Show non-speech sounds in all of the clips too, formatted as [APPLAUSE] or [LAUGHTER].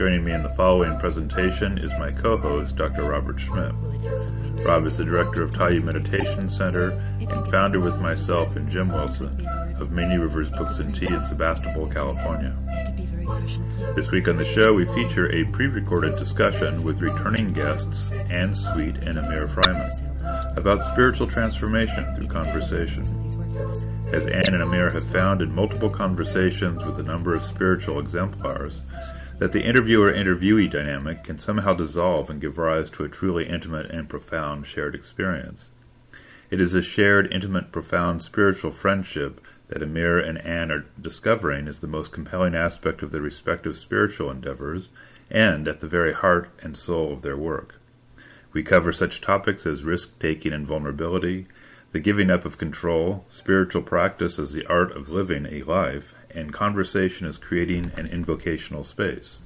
Joining me in the following presentation is my co host, Dr. Robert Schmidt. Rob is the director of Tayu Meditation Center and founder with myself and Jim Wilson of Many Rivers Books and Tea in Sebastopol, California. This week on the show, we feature a pre recorded discussion with returning guests Anne Sweet and Amir Freimann about spiritual transformation through conversation. As Anne and Amir have found in multiple conversations with a number of spiritual exemplars, that the interviewer interviewee dynamic can somehow dissolve and give rise to a truly intimate and profound shared experience. It is a shared, intimate, profound spiritual friendship that Amir and Anne are discovering is the most compelling aspect of their respective spiritual endeavors and at the very heart and soul of their work. We cover such topics as risk taking and vulnerability, the giving up of control, spiritual practice as the art of living a life, and conversation as creating an invocational space.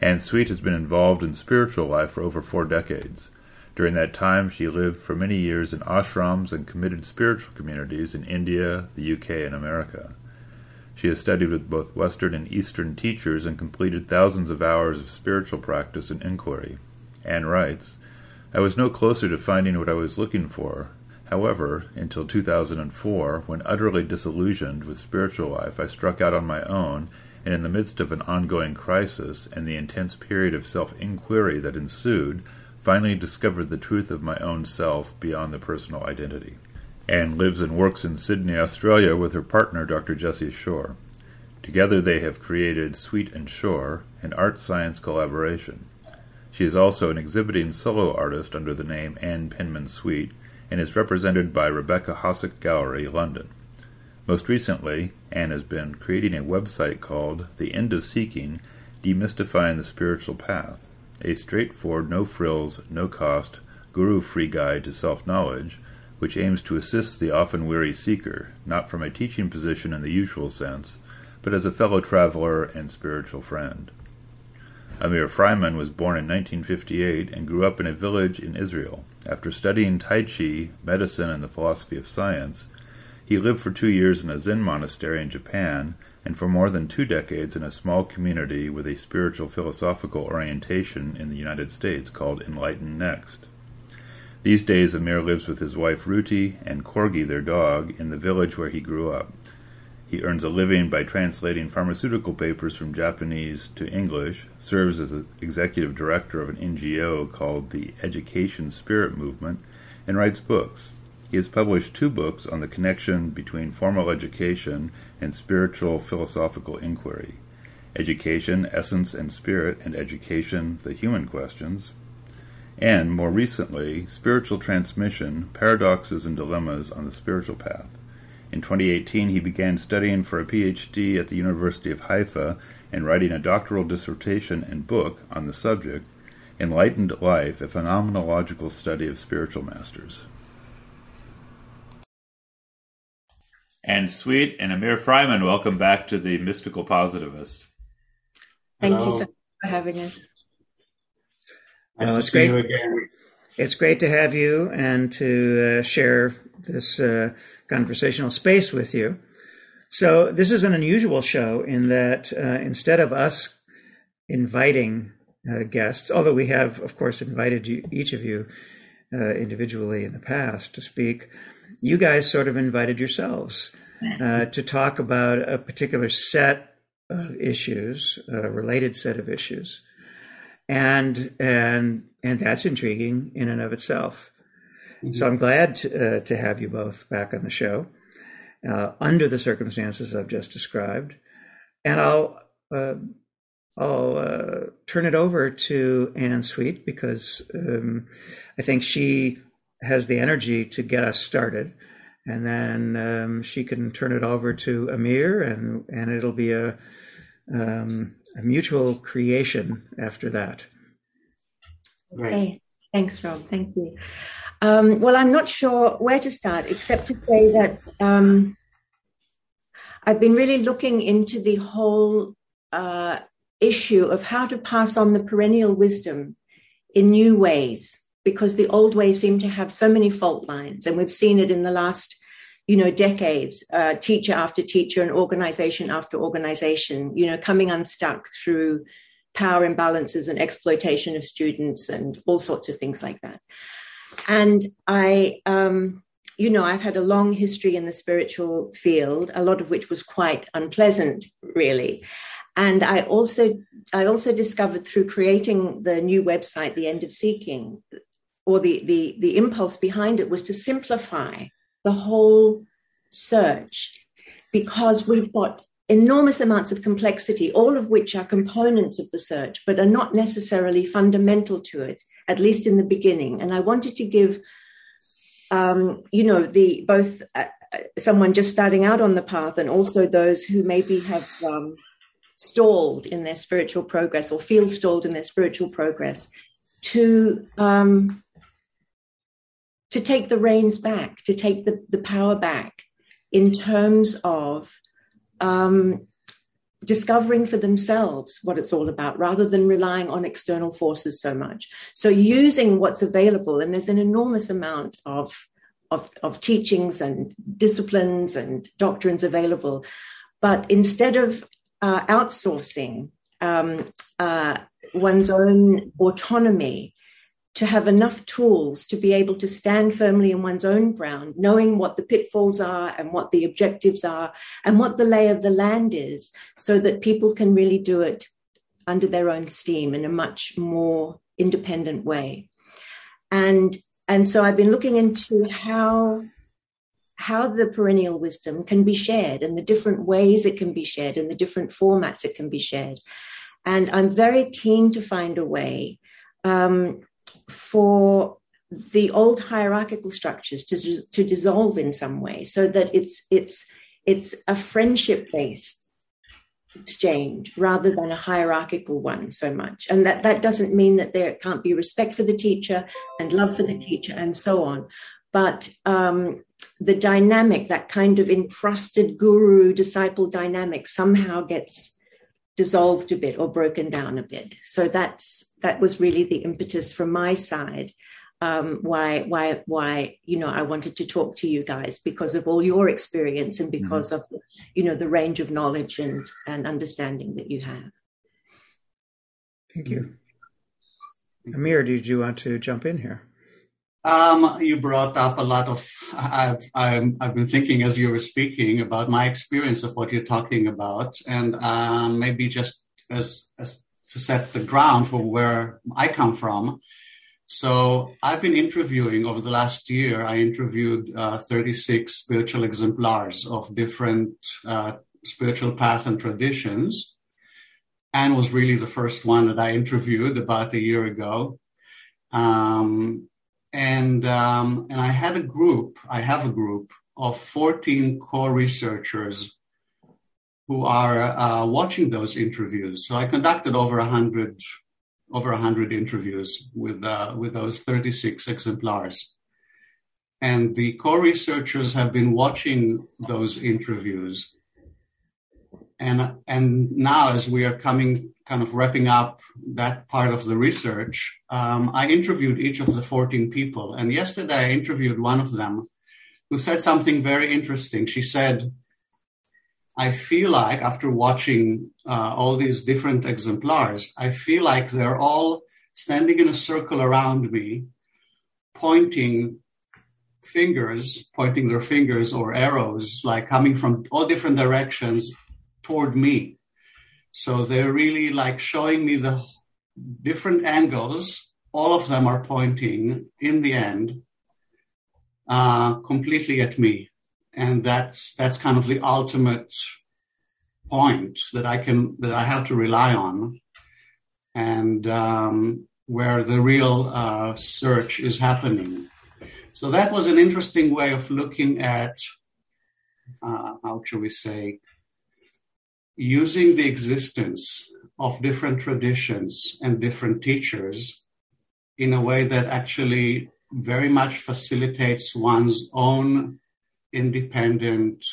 Anne Sweet has been involved in spiritual life for over four decades. During that time, she lived for many years in ashrams and committed spiritual communities in India, the UK, and America. She has studied with both Western and Eastern teachers and completed thousands of hours of spiritual practice and inquiry. Anne writes, I was no closer to finding what I was looking for, However, until 2004, when utterly disillusioned with spiritual life, I struck out on my own, and in the midst of an ongoing crisis and the intense period of self inquiry that ensued, finally discovered the truth of my own self beyond the personal identity. Anne lives and works in Sydney, Australia with her partner, Dr. Jesse Shore. Together they have created Sweet and Shore, an art science collaboration. She is also an exhibiting solo artist under the name Anne Penman Sweet and is represented by Rebecca Hossack Gallery, London. Most recently, Anne has been creating a website called The End of Seeking Demystifying the Spiritual Path, a straightforward, no frills, no cost, guru free guide to self knowledge, which aims to assist the often weary seeker, not from a teaching position in the usual sense, but as a fellow traveler and spiritual friend. Amir Freimann was born in 1958 and grew up in a village in Israel. After studying Tai Chi, medicine, and the philosophy of science, he lived for two years in a Zen monastery in Japan and for more than two decades in a small community with a spiritual philosophical orientation in the United States called EnlightenNext. These days, Amir lives with his wife Ruti and Corgi, their dog, in the village where he grew up. He earns a living by translating pharmaceutical papers from Japanese to English, serves as executive director of an NGO called the Education Spirit Movement, and writes books. He has published two books on the connection between formal education and spiritual philosophical inquiry Education, Essence and Spirit, and Education, The Human Questions, and, more recently, Spiritual Transmission Paradoxes and Dilemmas on the Spiritual Path. In 2018, he began studying for a PhD at the University of Haifa and writing a doctoral dissertation and book on the subject, Enlightened Life, a phenomenological study of spiritual masters. Anne Sweet and Amir Freimann, welcome back to the Mystical Positivist. Thank Hello. you so much for having us. Nice it's great. It's great to have you and to uh, share this uh, conversational space with you. So this is an unusual show in that uh, instead of us inviting uh, guests, although we have, of course, invited you, each of you uh, individually in the past to speak, you guys sort of invited yourselves uh, to talk about a particular set of issues, a related set of issues, and and and that's intriguing in and of itself. Mm-hmm. So I'm glad to, uh, to, have you both back on the show uh, under the circumstances I've just described, and I'll uh, I'll uh, turn it over to Anne Sweet because um, I think she has the energy to get us started, and then um, she can turn it over to Amir, and and it'll be a um, a mutual creation after that. Right. Okay. Thanks, Rob. Thank you. Um, well, I'm not sure where to start, except to say that um, I've been really looking into the whole uh, issue of how to pass on the perennial wisdom in new ways, because the old ways seem to have so many fault lines, and we've seen it in the last you know decades uh, teacher after teacher and organization after organization you know coming unstuck through power imbalances and exploitation of students and all sorts of things like that and i um, you know i've had a long history in the spiritual field a lot of which was quite unpleasant really. And i also i also discovered through creating the new website the end of seeking or the the the impulse behind it was to simplify the whole search because we've got enormous amounts of complexity, all of which are components of the search, but are not necessarily fundamental to it, at least in the beginning. And I wanted to give, um, you know, the both uh, someone just starting out on the path and also those who maybe have um, stalled in their spiritual progress or feel stalled in their spiritual progress to um, to take the reins back, to take the, the power back in terms of um, discovering for themselves what it's all about rather than relying on external forces so much. So, using what's available, and there's an enormous amount of, of, of teachings and disciplines and doctrines available. But instead of uh, outsourcing um, uh, one's own autonomy to have enough tools to be able to stand firmly in one's own ground, knowing what the pitfalls are and what the objectives are and what the lay of the land is, so that people can really do it under their own steam in a much more independent way. And and so I've been looking into how how the perennial wisdom can be shared and the different ways it can be shared and the different formats it can be shared. And I'm very keen to find a way um, for the old hierarchical structures to, to dissolve in some way so that it's it's it's a friendship based exchange rather than a hierarchical one so much. And that that doesn't mean that there can't be respect for the teacher and love for the teacher and so on. But um, the dynamic that kind of encrusted guru disciple dynamic somehow gets dissolved a bit or broken down a bit. So that's that was really the impetus from my side. Um, why why why you know I wanted to talk to you guys because of all your experience and because mm-hmm. of you know the range of knowledge and and understanding that you have. Thank you. Amir, did you want to jump in here? Um, you brought up a lot of. I've, I've, I've been thinking as you were speaking about my experience of what you're talking about, and um, maybe just as, as to set the ground for where I come from. So I've been interviewing over the last year. I interviewed uh, 36 spiritual exemplars of different uh, spiritual paths and traditions, and was really the first one that I interviewed about a year ago. Um, and um, and I had a group. I have a group of 14 core researchers who are uh, watching those interviews. So I conducted over a hundred over a hundred interviews with uh, with those 36 exemplars. And the core researchers have been watching those interviews. And, and now, as we are coming kind of wrapping up that part of the research, um, I interviewed each of the 14 people. And yesterday I interviewed one of them who said something very interesting. She said, I feel like after watching uh, all these different exemplars, I feel like they're all standing in a circle around me, pointing fingers, pointing their fingers or arrows, like coming from all different directions toward me. So they're really like showing me the different angles. All of them are pointing in the end uh, completely at me, and that's that's kind of the ultimate point that I can that I have to rely on, and um, where the real uh, search is happening. So that was an interesting way of looking at uh, how should we say using the existence of different traditions and different teachers in a way that actually very much facilitates one's own independent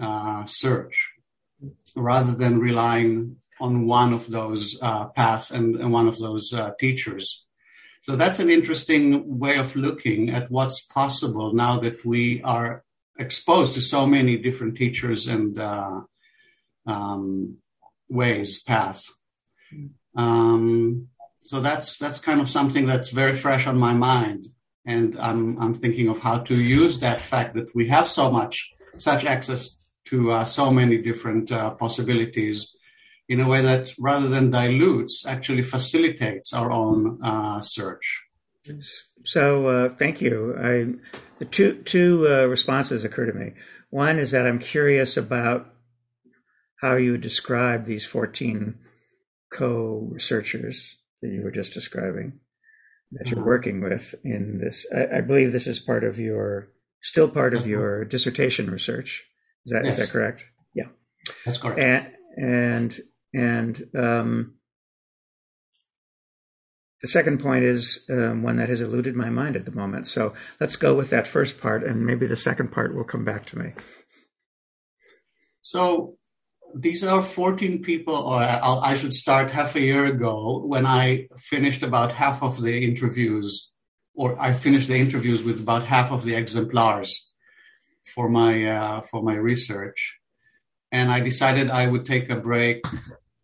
uh, search rather than relying on one of those uh, paths and, and, one of those uh, teachers. So that's an interesting way of looking at what's possible now that we are exposed to so many different teachers and uh, um, ways, paths. Um, so that's that's kind of something that's very fresh on my mind, and I'm I'm thinking of how to use that fact that we have so much such access to uh, so many different uh, possibilities in a way that rather than dilutes, actually facilitates our own uh, search. So uh, thank you. I, two two uh, responses occur to me. One is that I'm curious about how you describe these 14 co-researchers that you were just describing that you're mm-hmm. working with in this. I, I, believe this is part of your still part of mm-hmm. your dissertation research. Is that yes. is that correct? Yeah, that's correct. And and and um, the second point is um, one that has eluded my mind at the moment. So let's go with that first part, and maybe the second part will come back to me. So these are 14 people, or I should start half a year ago when I finished about half of the interviews, or I finished the interviews with about half of the exemplars for my uh, for my research, and I decided I would take a break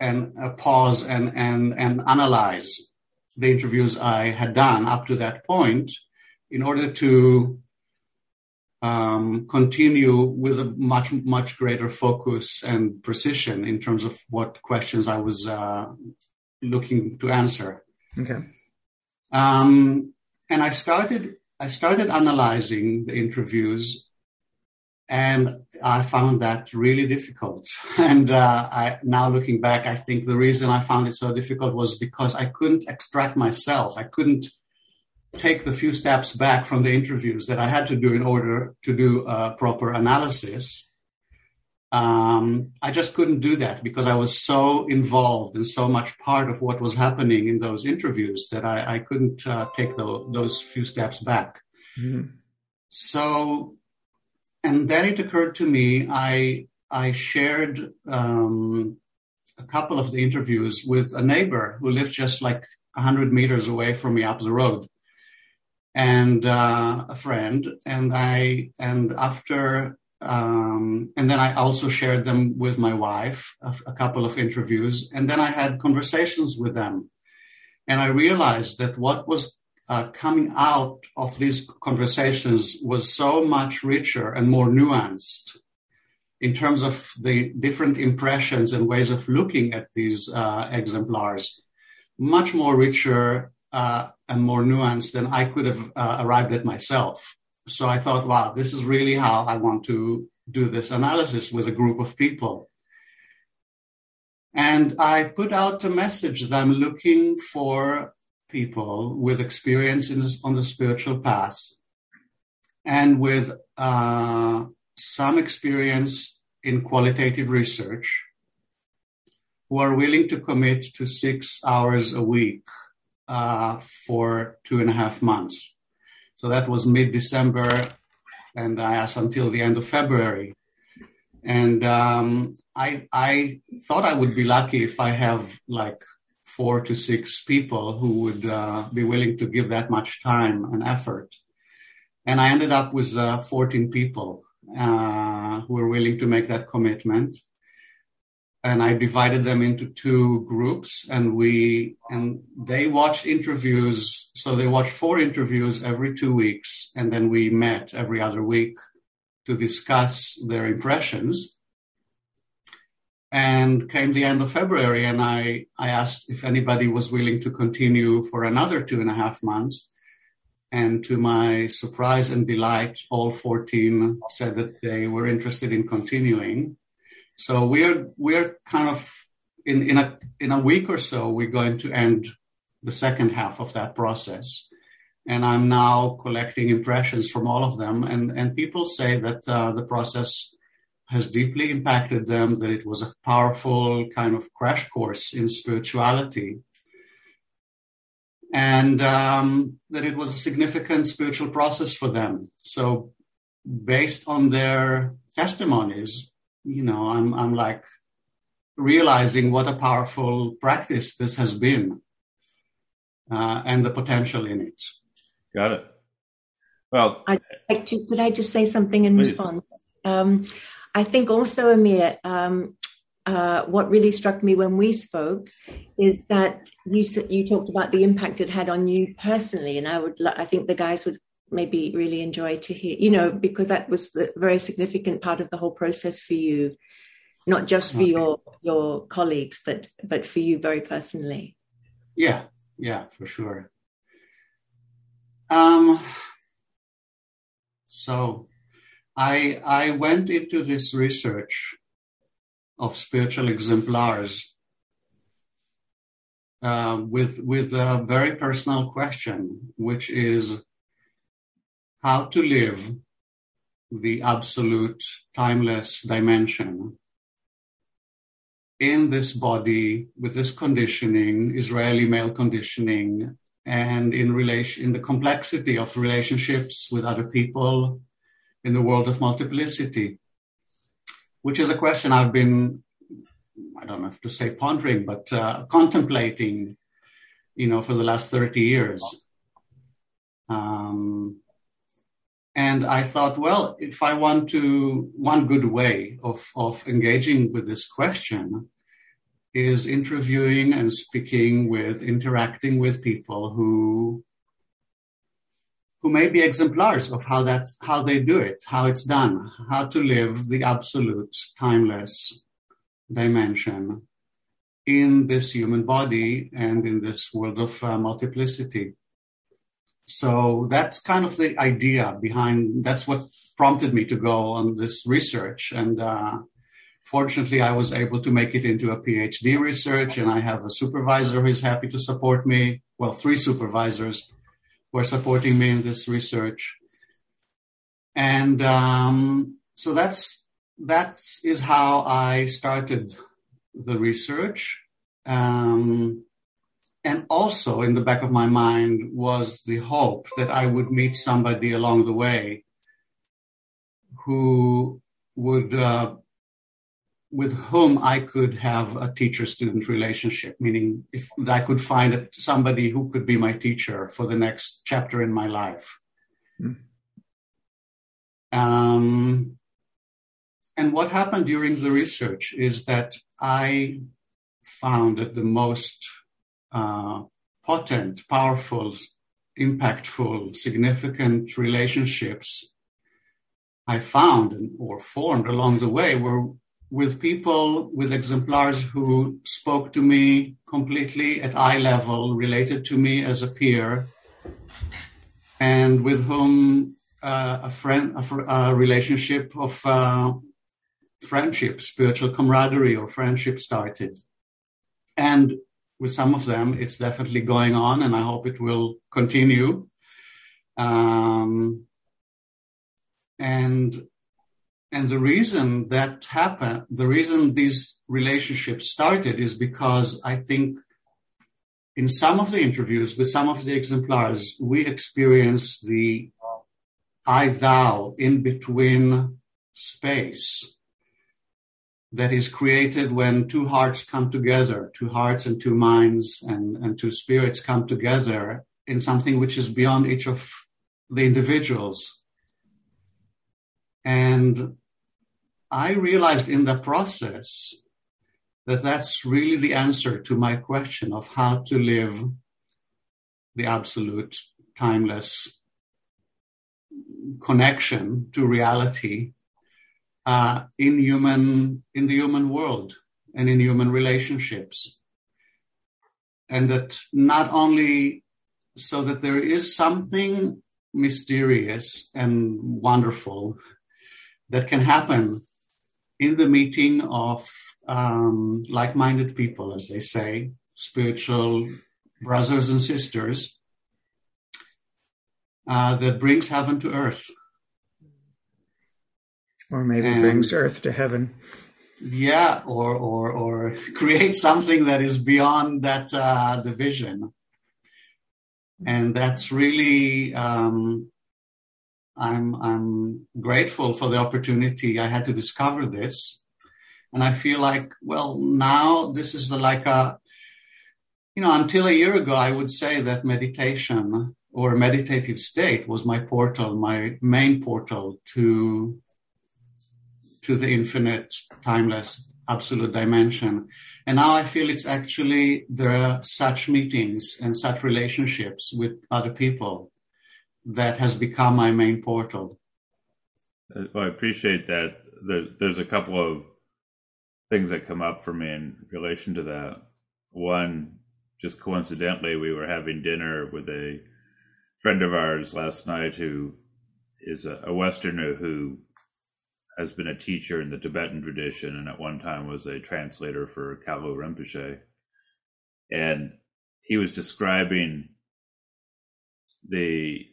and a pause and and and analyze the interviews I had done up to that point in order to um, continue with a much much greater focus and precision in terms of what questions I was uh, looking to answer. Okay. Um, and I started I started analyzing the interviews and I found that really difficult. [LAUGHS] And uh, I, now looking back, I think the reason I found it so difficult was because I couldn't extract myself. I couldn't take the few steps back from the interviews that I had to do in order to do a proper analysis. Um, I just couldn't do that because I was so involved and so much part of what was happening in those interviews that I, I couldn't uh, take the, those few steps back. Mm-hmm. So and then it occurred to me I I shared um, a couple of the interviews with a neighbor who lived just like hundred meters away from me up the road, and uh, a friend. And I and after um, and then I also shared them with my wife, a, a couple of interviews, and then I had conversations with them, and I realized that what was uh, coming out of these conversations was so much richer and more nuanced in terms of the different impressions and ways of looking at these uh, exemplars, much more richer uh, and more nuanced than I could have uh, arrived at myself. So I thought, wow, this is really how I want to do this analysis with a group of people. And I put out a message that I'm looking for people with experience this, on the spiritual path and with uh, some experience in qualitative research who are willing to commit to six hours a week uh, for two and a half months. So that was mid December, and I asked until the end of February. And um, I, I thought I would be lucky if I have like four to six people who would uh, be willing to give that much time and effort. And I ended up with uh, 14 people uh, who were willing to make that commitment. And I divided them into two groups, and we and they watched interviews. So they watched four interviews every two weeks, and then we met every other week to discuss their impressions and came the end of February, and I, I asked if anybody was willing to continue for another two and a half months. And to my surprise and delight, all 14 said that they were interested in continuing. So we're we're kind of in, in a in a week or so we're going to end the second half of that process. And I'm now collecting impressions from all of them. And, and people say that uh, the process has deeply impacted them, that it was a powerful kind of crash course in spirituality. and um, that it was a significant spiritual process for them. So, based on their testimonies, you know, I'm I'm like realizing what a powerful practice this has been uh, and the potential in it. Got it. Well, I'd like to, could I just say something in please. response? Um, I think also, Amir, um, uh, what really struck me when we spoke is that you you talked about the impact it had on you personally, and I would I think the guys would maybe really enjoy to hear, you know, because that was the very significant part of the whole process for you, not just for your your colleagues, but but for you very personally. Yeah, yeah, for sure. Um, so I I went into this research of spiritual exemplars uh, with with a very personal question, which is how to live the absolute timeless dimension in this body with this conditioning, Israeli male conditioning, and in relation in the complexity of relationships with other people in the world of multiplicity which is a question I've been, I don't know if to say pondering, but uh, contemplating, you know, for the last 30 years. Um, and I thought, well, if I want to, one good way of, of engaging with this question is interviewing and speaking with, interacting with people who who may be exemplars of how that's how they do it, how it's done, how to live the absolute timeless dimension in this human body and in this world of uh, multiplicity. So that's kind of the idea behind. That's what prompted me to go on this research, and uh, fortunately, I was able to make it into a PhD research, and I have a supervisor who is happy to support me. Well, three supervisors were supporting me in this research. And um, so that's that is how I started the research. Um, and also in the back of my mind was the hope that I would meet somebody along the way who would uh, with whom I could have a teacher student relationship, meaning if I could find somebody who could be my teacher for the next chapter in my life. Mm. Um, and what happened during the research is that I found that the most uh, potent, powerful, impactful, significant relationships I found or formed along the way were with people, with exemplars who spoke to me completely at eye level, related to me as a peer, and with whom uh, a friend, a, fr- a, relationship of uh, friendship, spiritual camaraderie or friendship started. And with some of them, it's definitely going on, and I hope it will continue. Um, and and the reason that happened, the reason these relationships started is because I think in some of the interviews with some of the exemplars, we experienced the I thou in between space that is created when two hearts come together, two hearts and two minds and, and two spirits come together in something which is beyond each of the individuals. And I realized in the process that that's really the answer to my question of how to live the absolute, timeless connection to reality uh, in human in the human world and in human relationships and that not only so that there is something mysterious and wonderful that can happen in the meeting of um, like minded people, as they say, spiritual brothers and sisters, uh, that brings heaven to earth. Or maybe and, brings earth to heaven. Yeah, or, or, or [LAUGHS] create something that is beyond that uh, division. and that's really um, I'm I'm grateful for the opportunity I had to discover this, and I feel like well now this is the, like a you know until a year ago I would say that meditation or meditative state was my portal, my main portal to to the infinite, timeless, absolute dimension. And now I feel it's actually there are such meetings and such relationships with other people that has become my main portal. Well, I appreciate that. There, there's a couple of things that come up for me in relation to that. One, just coincidentally, we were having dinner with a friend of ours last night who is a Westerner who has been a teacher in the Tibetan tradition and at one time was a translator for Kalu Rinpoche. And he was describing the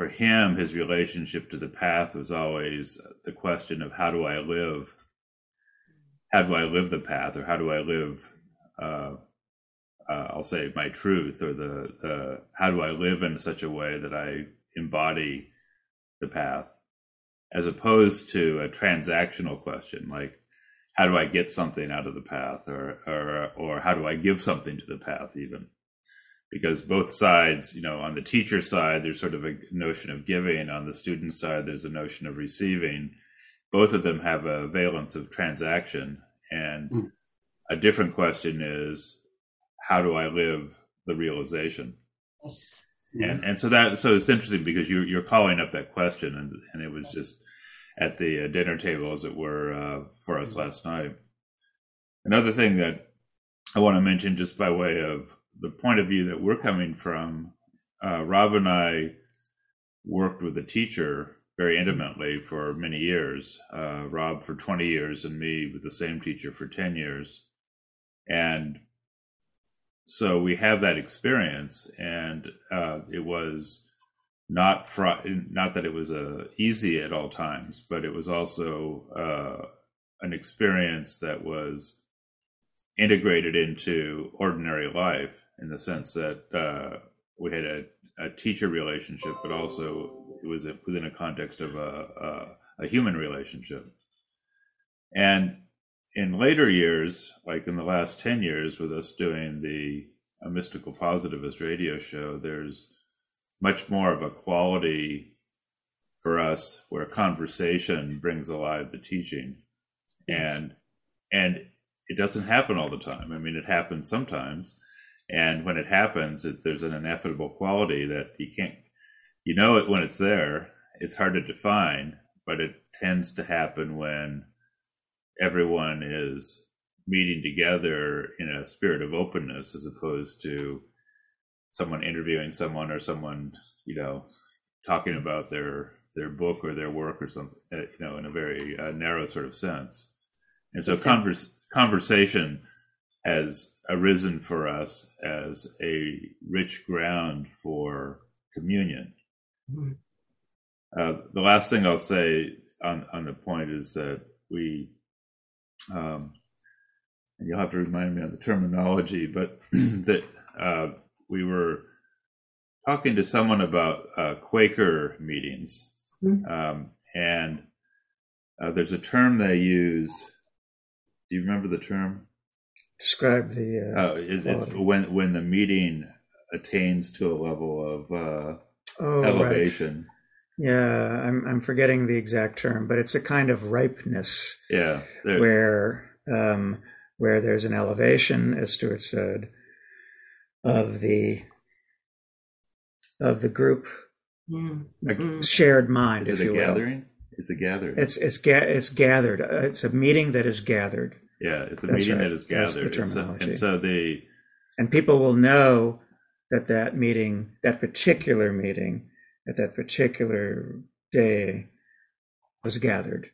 for him, his relationship to the path was always the question of how do I live? How do I live the path, or how do I live? Uh, uh, I'll say my truth, or the, how do I live in such a way that I embody the path, as opposed to a transactional question like how do I get something out of the path, or or or how do I give something to the path, even because both sides, you know, on the teacher side, there's sort of a notion of giving. On the student side, there's a notion of receiving. Both of them have a valence of transaction. And mm. a different question is, how do I live the realization? Yes. And and so that so it's interesting because you you're calling up that question and and it was just at the uh, dinner table as it were uh, for us hmm. last night. Another thing that I want to mention just by way of the point of view that we're coming from, uh, Rob and I worked with a teacher very intimately for many years. Uh, Rob for 20 years, and me with the same teacher for 10 years. And so we have that experience, and uh, it was not fr- not that it was uh, easy at all times, but it was also uh, an experience that was integrated into ordinary life in the sense that uh, we had a, a, teacher relationship, but also it was within a context of a, a, a human relationship. And in later years, like in the last 10 years, with us doing the mystical positivist radio show, there's much more of a quality for us where conversation brings alive the teaching. Yes. And and it doesn't happen all the time. I mean, it happens sometimes, and when it happens, it, there's an ineffable quality that you can't, you know it when it's there. It's hard to define, but it tends to happen when everyone is meeting together in a spirit of openness as opposed to someone interviewing someone or someone, you know, talking about their their book or their work or something, uh, you know, in a very uh, narrow sort of sense. And so converse, conversation has arisen for us as a rich ground for communion. Mm-hmm. Uh, the last thing I'll say on, on the point is that we, um, and you'll have to remind me of the terminology, but [CLEARS THROAT] that uh, we were talking to someone about uh, Quaker meetings, mm-hmm. um, and uh, there's a term they use. Do you remember the term? describe the. Uh, uh, it, it's when when the meeting attains to a level of uh, oh, elevation. Right. Yeah, I'm I'm forgetting the exact term, but it's a kind of ripeness. Yeah, where um, where there's an elevation, as Stuart said, of the of the group mm-hmm. shared mind. Is it a gathering? It's a gathering. It's it's ga- it's gathered. Uh, it's a meeting that is gathered. Yeah, it's a That's meeting right. that is gathered. That's And so, and so the and people will know that that meeting, that particular meeting, at that particular day, was gathered.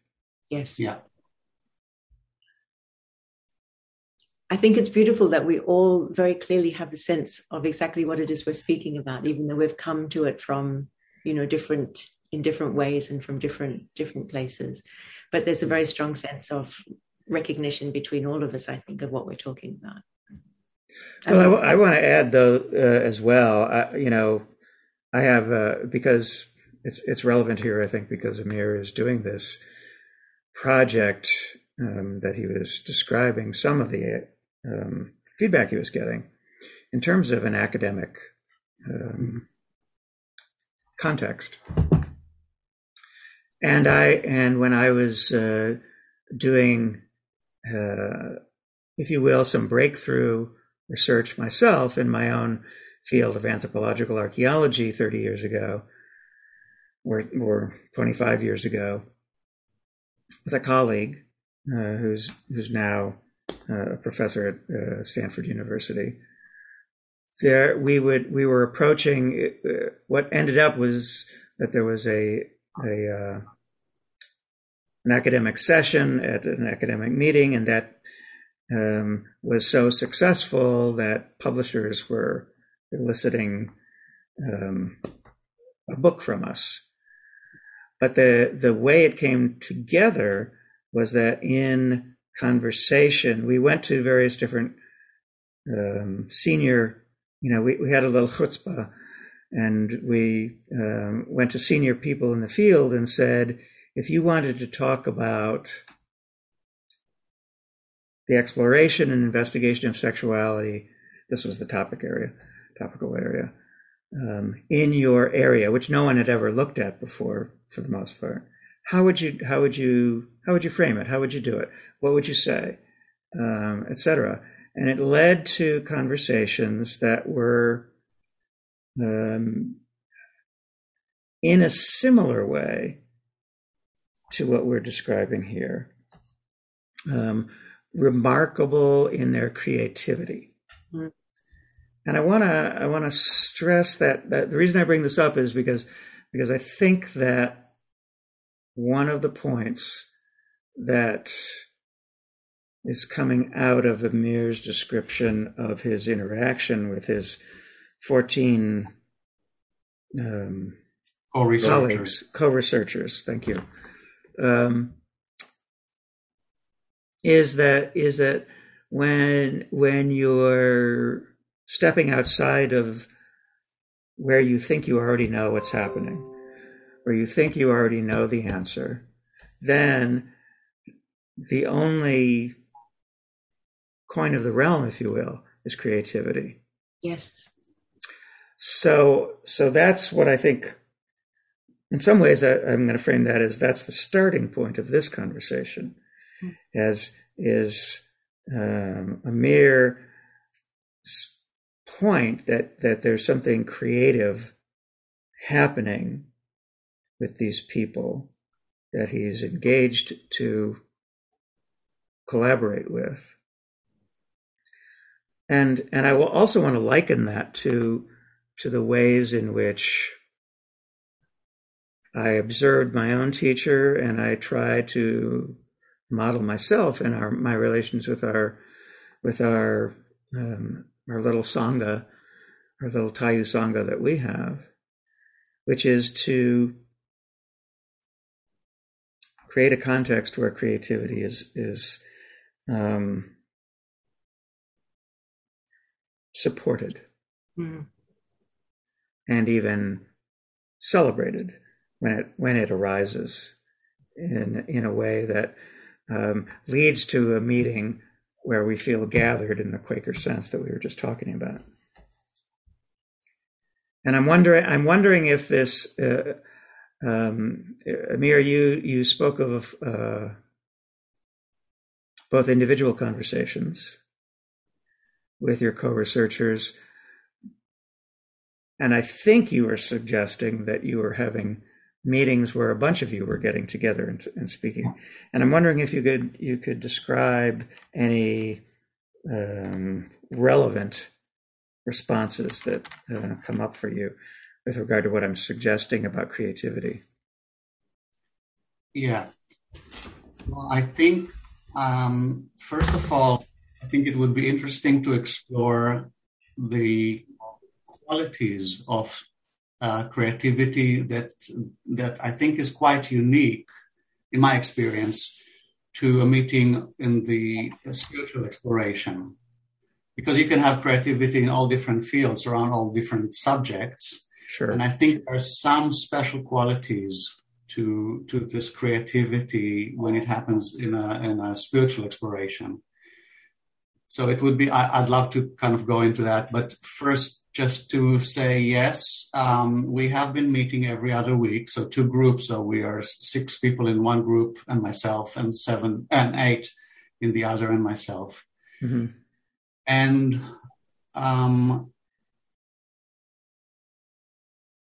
Yes. Yeah. I think it's beautiful that we all very clearly have the sense of exactly what it is we're speaking about, even though we've come to it from, you know, different in different ways and from different different places. But there's a very strong sense of recognition between all of us, I think, of what we're talking about. Well, I want to add, though, uh, as well, uh, you know, I have uh, because it's it's relevant here. I think because Amir is doing this project um, that he was describing some of the um, feedback he was getting in terms of an academic um, context. And I and when I was uh, doing, uh, if you will, some breakthrough research myself in my own field of anthropological archaeology 30 years ago, or, or 25 years ago, with a colleague uh, who's who's now uh, a professor at uh, Stanford University. There, we would we were approaching. Uh, what ended up was that there was a a uh, an academic session at an academic meeting, and that um, was so successful that publishers were eliciting um, a book from us. But the the way it came together was that in conversation, we went to various different um, senior, you know, we, we had a little chutzpah, and we um, went to senior people in the field and said, if you wanted to talk about the exploration and investigation of sexuality, this was the topic area, topical area, um, in your area, which no one had ever looked at before, for the most part. How would you how would you how would you frame it? How would you do it? What would you say, um, etc. And it led to conversations that were um, in a similar way to what we're describing here. Um, remarkable in their creativity. Mm-hmm. And I want to I want to stress that, that the reason I bring this up is because because I think that one of the points that is coming out of Amir's description of his interaction with his 14 um, co-researchers. co-researchers, thank you, um, is that is that when when you're stepping outside of where you think you already know what's happening, or you think you already know the answer, then the only coin of the realm, if you will, is creativity. Yes. So, so that's what I think in some ways, I, am going to frame that as that's the starting point of this conversation, mm-hmm. as is um, Amir point that that there's something creative happening with these people that he's engaged to collaborate with. And and I will also want to liken that to to the ways in which I observed my own teacher and I try to model myself in our my relations with our with our um, our little sangha, our little Tayu sangha that we have, which is to create a context where creativity is is um, supported mm. and even celebrated when it when it arises in in a way that um, leads to a meeting where we feel gathered in the Quaker sense that we were just talking about. And I'm wondering I'm wondering if this uh, um, Amir, you you spoke of uh, both individual conversations with your co-researchers, and I think you were suggesting that you were having meetings where a bunch of you were getting together and, and speaking. And I'm wondering if you could you could describe any um, relevant responses that uh, come up for you with regard to what I'm suggesting about creativity. Yeah. Well, I think um, first of all, I think it would be interesting to explore the qualities of uh, creativity that that I think is quite unique, in my experience, to a meeting in the spiritual exploration, because you can have creativity in all different fields around all different subjects. Sure. And I think there are some special qualities to to this creativity when it happens in a in a spiritual exploration. So it would be I, would love to kind of go into that, but first just to say yes, um, we have been meeting every other week. So two groups. So we are six people in one group, and myself, and seven and eight in the other, and myself. Mm-hmm. And um,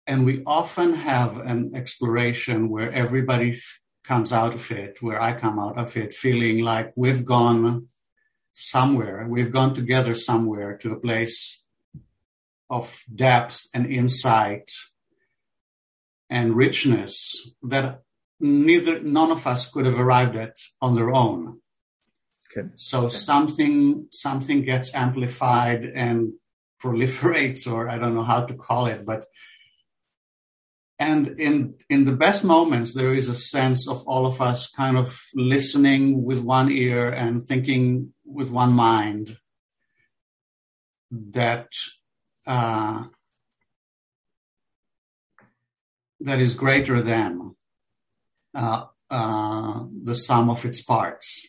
and we often have an exploration where everybody f- comes out of it, where I come out of it feeling like we've gone somewhere, we've gone together somewhere to a place of depth and insight and richness that neither none of us could have arrived at on their own. Okay. So okay. something something gets amplified and proliferates, or I don't know how to call it, but and in in the best moments there is a sense of all of us kind of listening with one ear and thinking with one mind that uh, that is greater than uh, uh, the sum of its parts.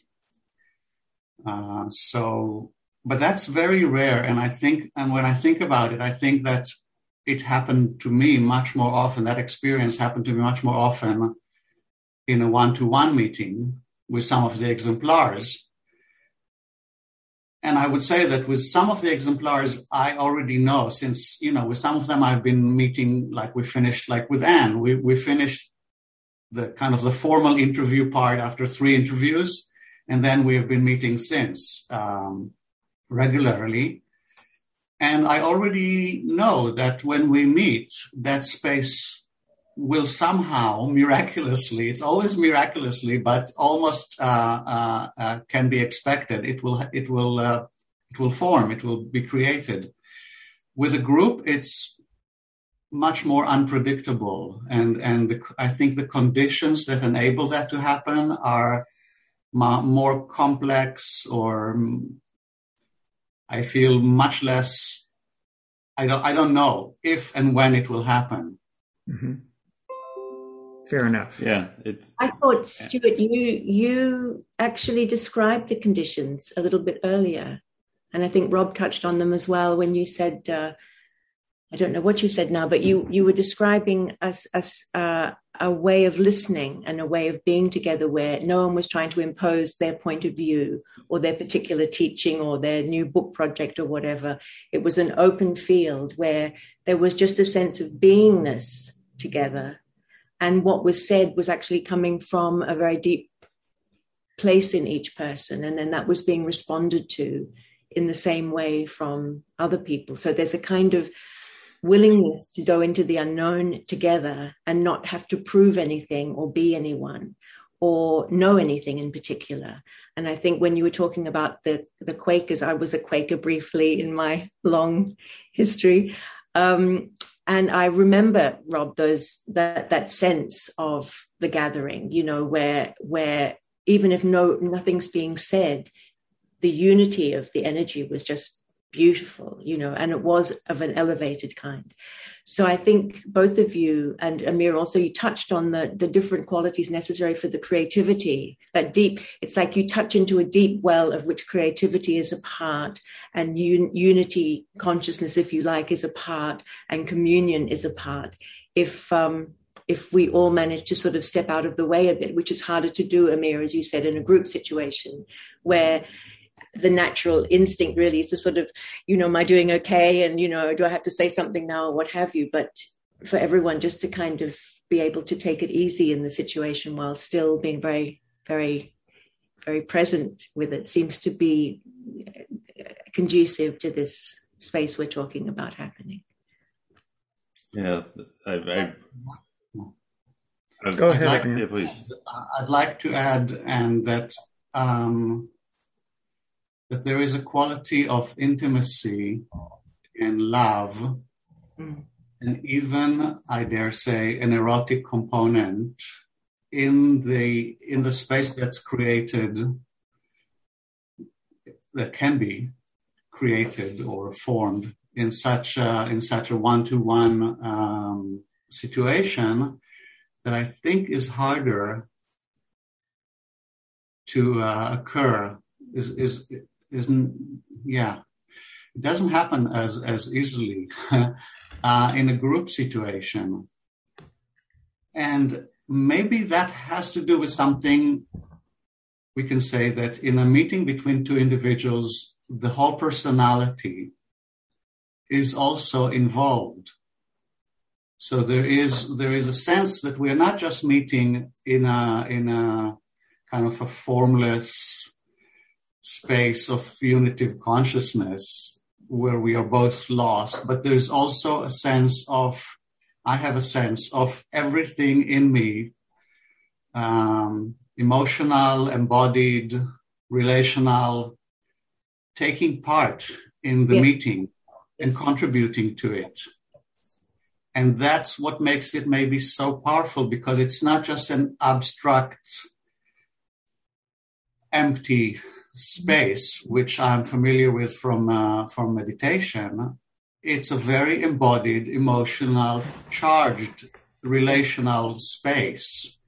Uh, so, but that's very rare, and I think, and when I think about it, I think that it happened to me much more often. That experience happened to me much more often in a one to one meeting with some of the exemplars. And I would say that with some of the exemplars, I already know since, you know, with some of them I've been meeting, like we finished, like with Anne, we, we finished the kind of the formal interview part after three interviews. And then we have been meeting since um, regularly. And I already know that when we meet, that space will somehow miraculously, it's always miraculously, but almost uh, uh, uh, can be expected. It will, it will, uh, it will form, it will be created. With a group, it's much more unpredictable. And, and the, I think the conditions that enable that to happen are more complex or I feel much less. I don't. I don't know if and when it will happen. Mm-hmm. Fair enough. Yeah. It, I thought, Stuart, you you actually described the conditions a little bit earlier, and I think Rob touched on them as well when you said. Uh, I don't know what you said now, but you you were describing us as uh, a way of listening and a way of being together where no one was trying to impose their point of view or their particular teaching or their new book project or whatever. It was an open field where there was just a sense of beingness together. And what was said was actually coming from a very deep place in each person. And then that was being responded to in the same way from other people. So there's a kind of willingness to go into the unknown together and not have to prove anything or be anyone or know anything in particular. And I think when you were talking about the, the Quakers, I was a Quaker briefly in my [LAUGHS] long history. Um, and I remember, Rob, those that that sense of the gathering, you know, where where even if no nothing's being said, the unity of the energy was just beautiful, you know, and it was of an elevated kind. So I think both of you and Amir also you touched on the the different qualities necessary for the creativity. That deep, it's like you touch into a deep well of which creativity is a part, and un, unity consciousness, if you like, is a part, and communion is a part. If um, if we all manage to sort of step out of the way a bit, which is harder to do, Amir, as you said, in a group situation where the natural instinct really is to sort of, you know, am I doing okay? And, you know, do I have to say something now or what have you? But for everyone just to kind of be able to take it easy in the situation while still being very, very, very present with it seems to be conducive to this space we're talking about happening. Yeah, I, I, I Go ahead, I'd like, yeah, please. I'd like to add, and that um, that there is a quality of intimacy and love, mm. and even, I dare say, an erotic component in the in the space that's created that can be created or formed in such a, in such a one-to-one um, situation that I think is harder to uh, occur is is isn't yeah. It doesn't happen as as easily [LAUGHS] uh, in a group situation. And maybe that has to do with something we can say that in a meeting between two individuals the whole personality is also involved. So there is there is a sense that we're not just meeting in a in a kind of a formless space of unitive consciousness where we are both lost, but there's also a sense of I have a sense of everything in me, um, emotional, embodied, relational, taking part in the meeting and contributing to it. And that's what makes it maybe so powerful because it's not just an abstract, empty space, which I'm familiar with from, uh, from meditation. It's a very embodied, emotional, charged, relational space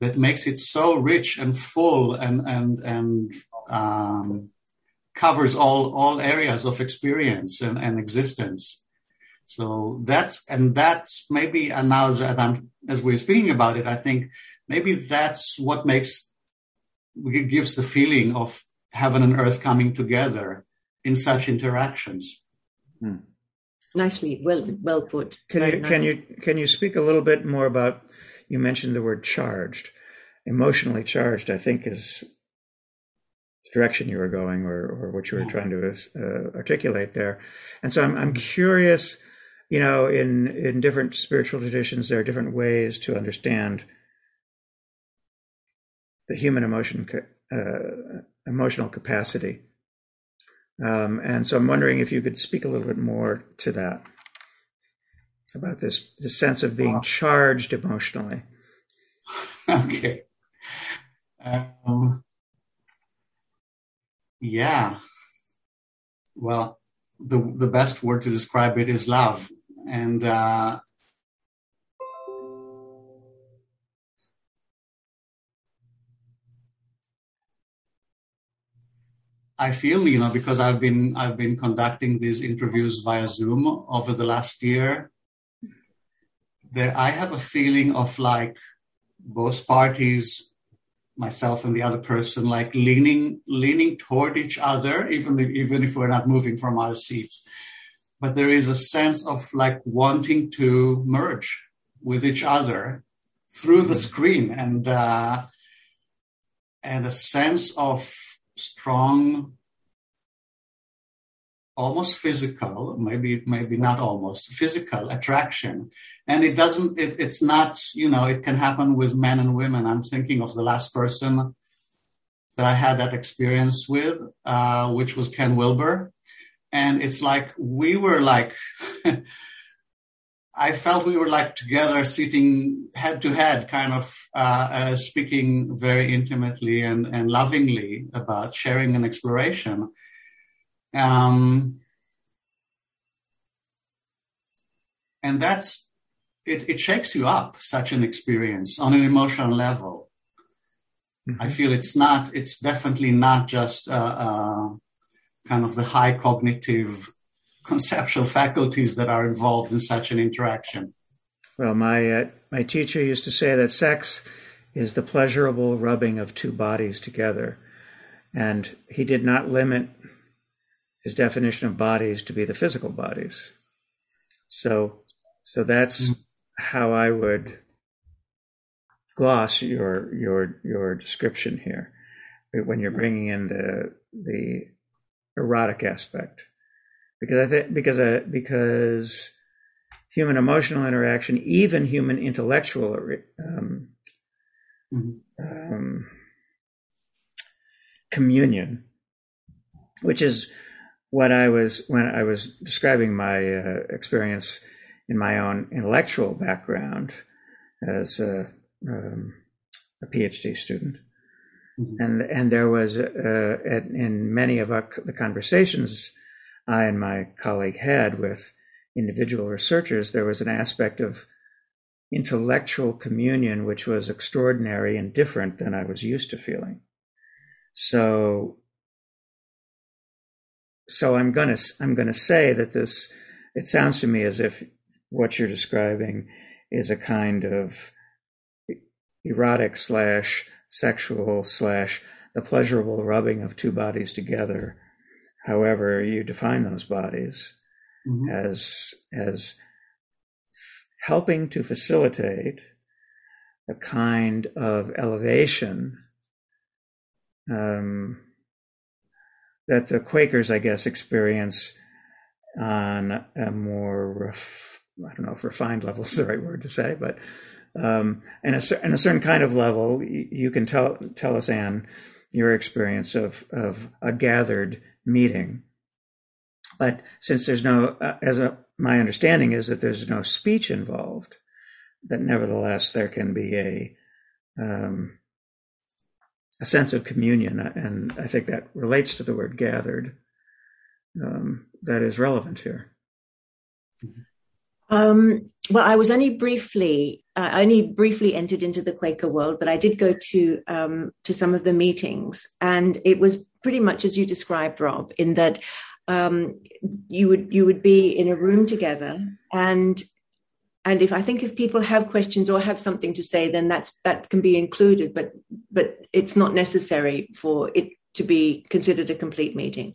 that makes it so rich and full and, and, and, um, covers all, all areas of experience and, and existence so that's and that's maybe and now as I'm as we're speaking about it, I think maybe that's what makes gives the feeling of heaven and earth coming together in such interactions. Hmm. Nicely, well, well put. Can you nice. can you can you speak a little bit more about? You mentioned the word charged, emotionally charged. I think is the direction you were going, or or what you were yeah. trying to uh, articulate there. And so I'm I'm curious you know, in in different spiritual traditions, there are different ways to understand the human emotion uh, emotional capacity. Um, and so I'm wondering if you could speak a little bit more to that about this the sense of being charged emotionally. [LAUGHS] Okay. Um, yeah. Well, the the best word to describe it is love and uh, I feel, you know, because I've been I've been conducting these interviews via Zoom over the last year. There, I have a feeling of like both parties, myself and the other person, like leaning leaning toward each other, even if, even if we're not moving from our seats but there is a sense of like wanting to merge with each other through the screen and uh, and a sense of strong almost physical maybe maybe not almost physical attraction. And it doesn't it, it's not you know it can happen with men and women. I'm thinking of the last person that i had that experience with uh, which was ken wilber. And it's like we were like [LAUGHS] I felt we were like together, sitting head to head, kind of uh, uh, speaking very intimately and, and lovingly about sharing an exploration. Um, and that's it, it shakes you up, such an experience on an emotional level. Mm-hmm. I feel it's not, it's definitely not just uh, uh kind of the high cognitive conceptual faculties that are involved in such an interaction. Well, my uh, my teacher used to say that sex is the pleasurable rubbing of two bodies together, and he did not limit his definition of bodies to be the physical bodies. So, so that's mm-hmm. how I would gloss your your your description here when you're bringing in the the erotic aspect because I think because I, because human emotional interaction, even human intellectual um, mm-hmm. um, communion, which is what I was when I was describing my uh, experience in my own intellectual background as a, um, a PhD student. Mm-hmm. And and there was uh, at, in many of our, the conversations I and my colleague had with individual researchers, there was an aspect of intellectual communion which was extraordinary and different than I was used to feeling. So, so I'm gonna I'm gonna say that this. It sounds to me as if what you're describing is a kind of erotic slash sexual slash the pleasurable rubbing of two bodies together, however you define those bodies, mm-hmm. as as helping to facilitate a kind of elevation um, that the Quakers, I guess, experience on a more, ref- I don't know if refined level is the right word to say, but um, in, a, in a certain kind of level, you can tell tell us, Anne, your experience of of a gathered meeting. But since there's no, uh, as a my understanding is that there's no speech involved, that nevertheless there can be a um, a sense of communion, and I think that relates to the word gathered. Um, that is relevant here. Um, well, I was only briefly, uh, only briefly entered into the Quaker world, but I did go to um, to some of the meetings, and it was pretty much as you described, Rob, in that um, you would you would be in a room together and and if I think if people have questions or have something to say, then that's that can be included, but but it's not necessary for it to be considered a complete meeting.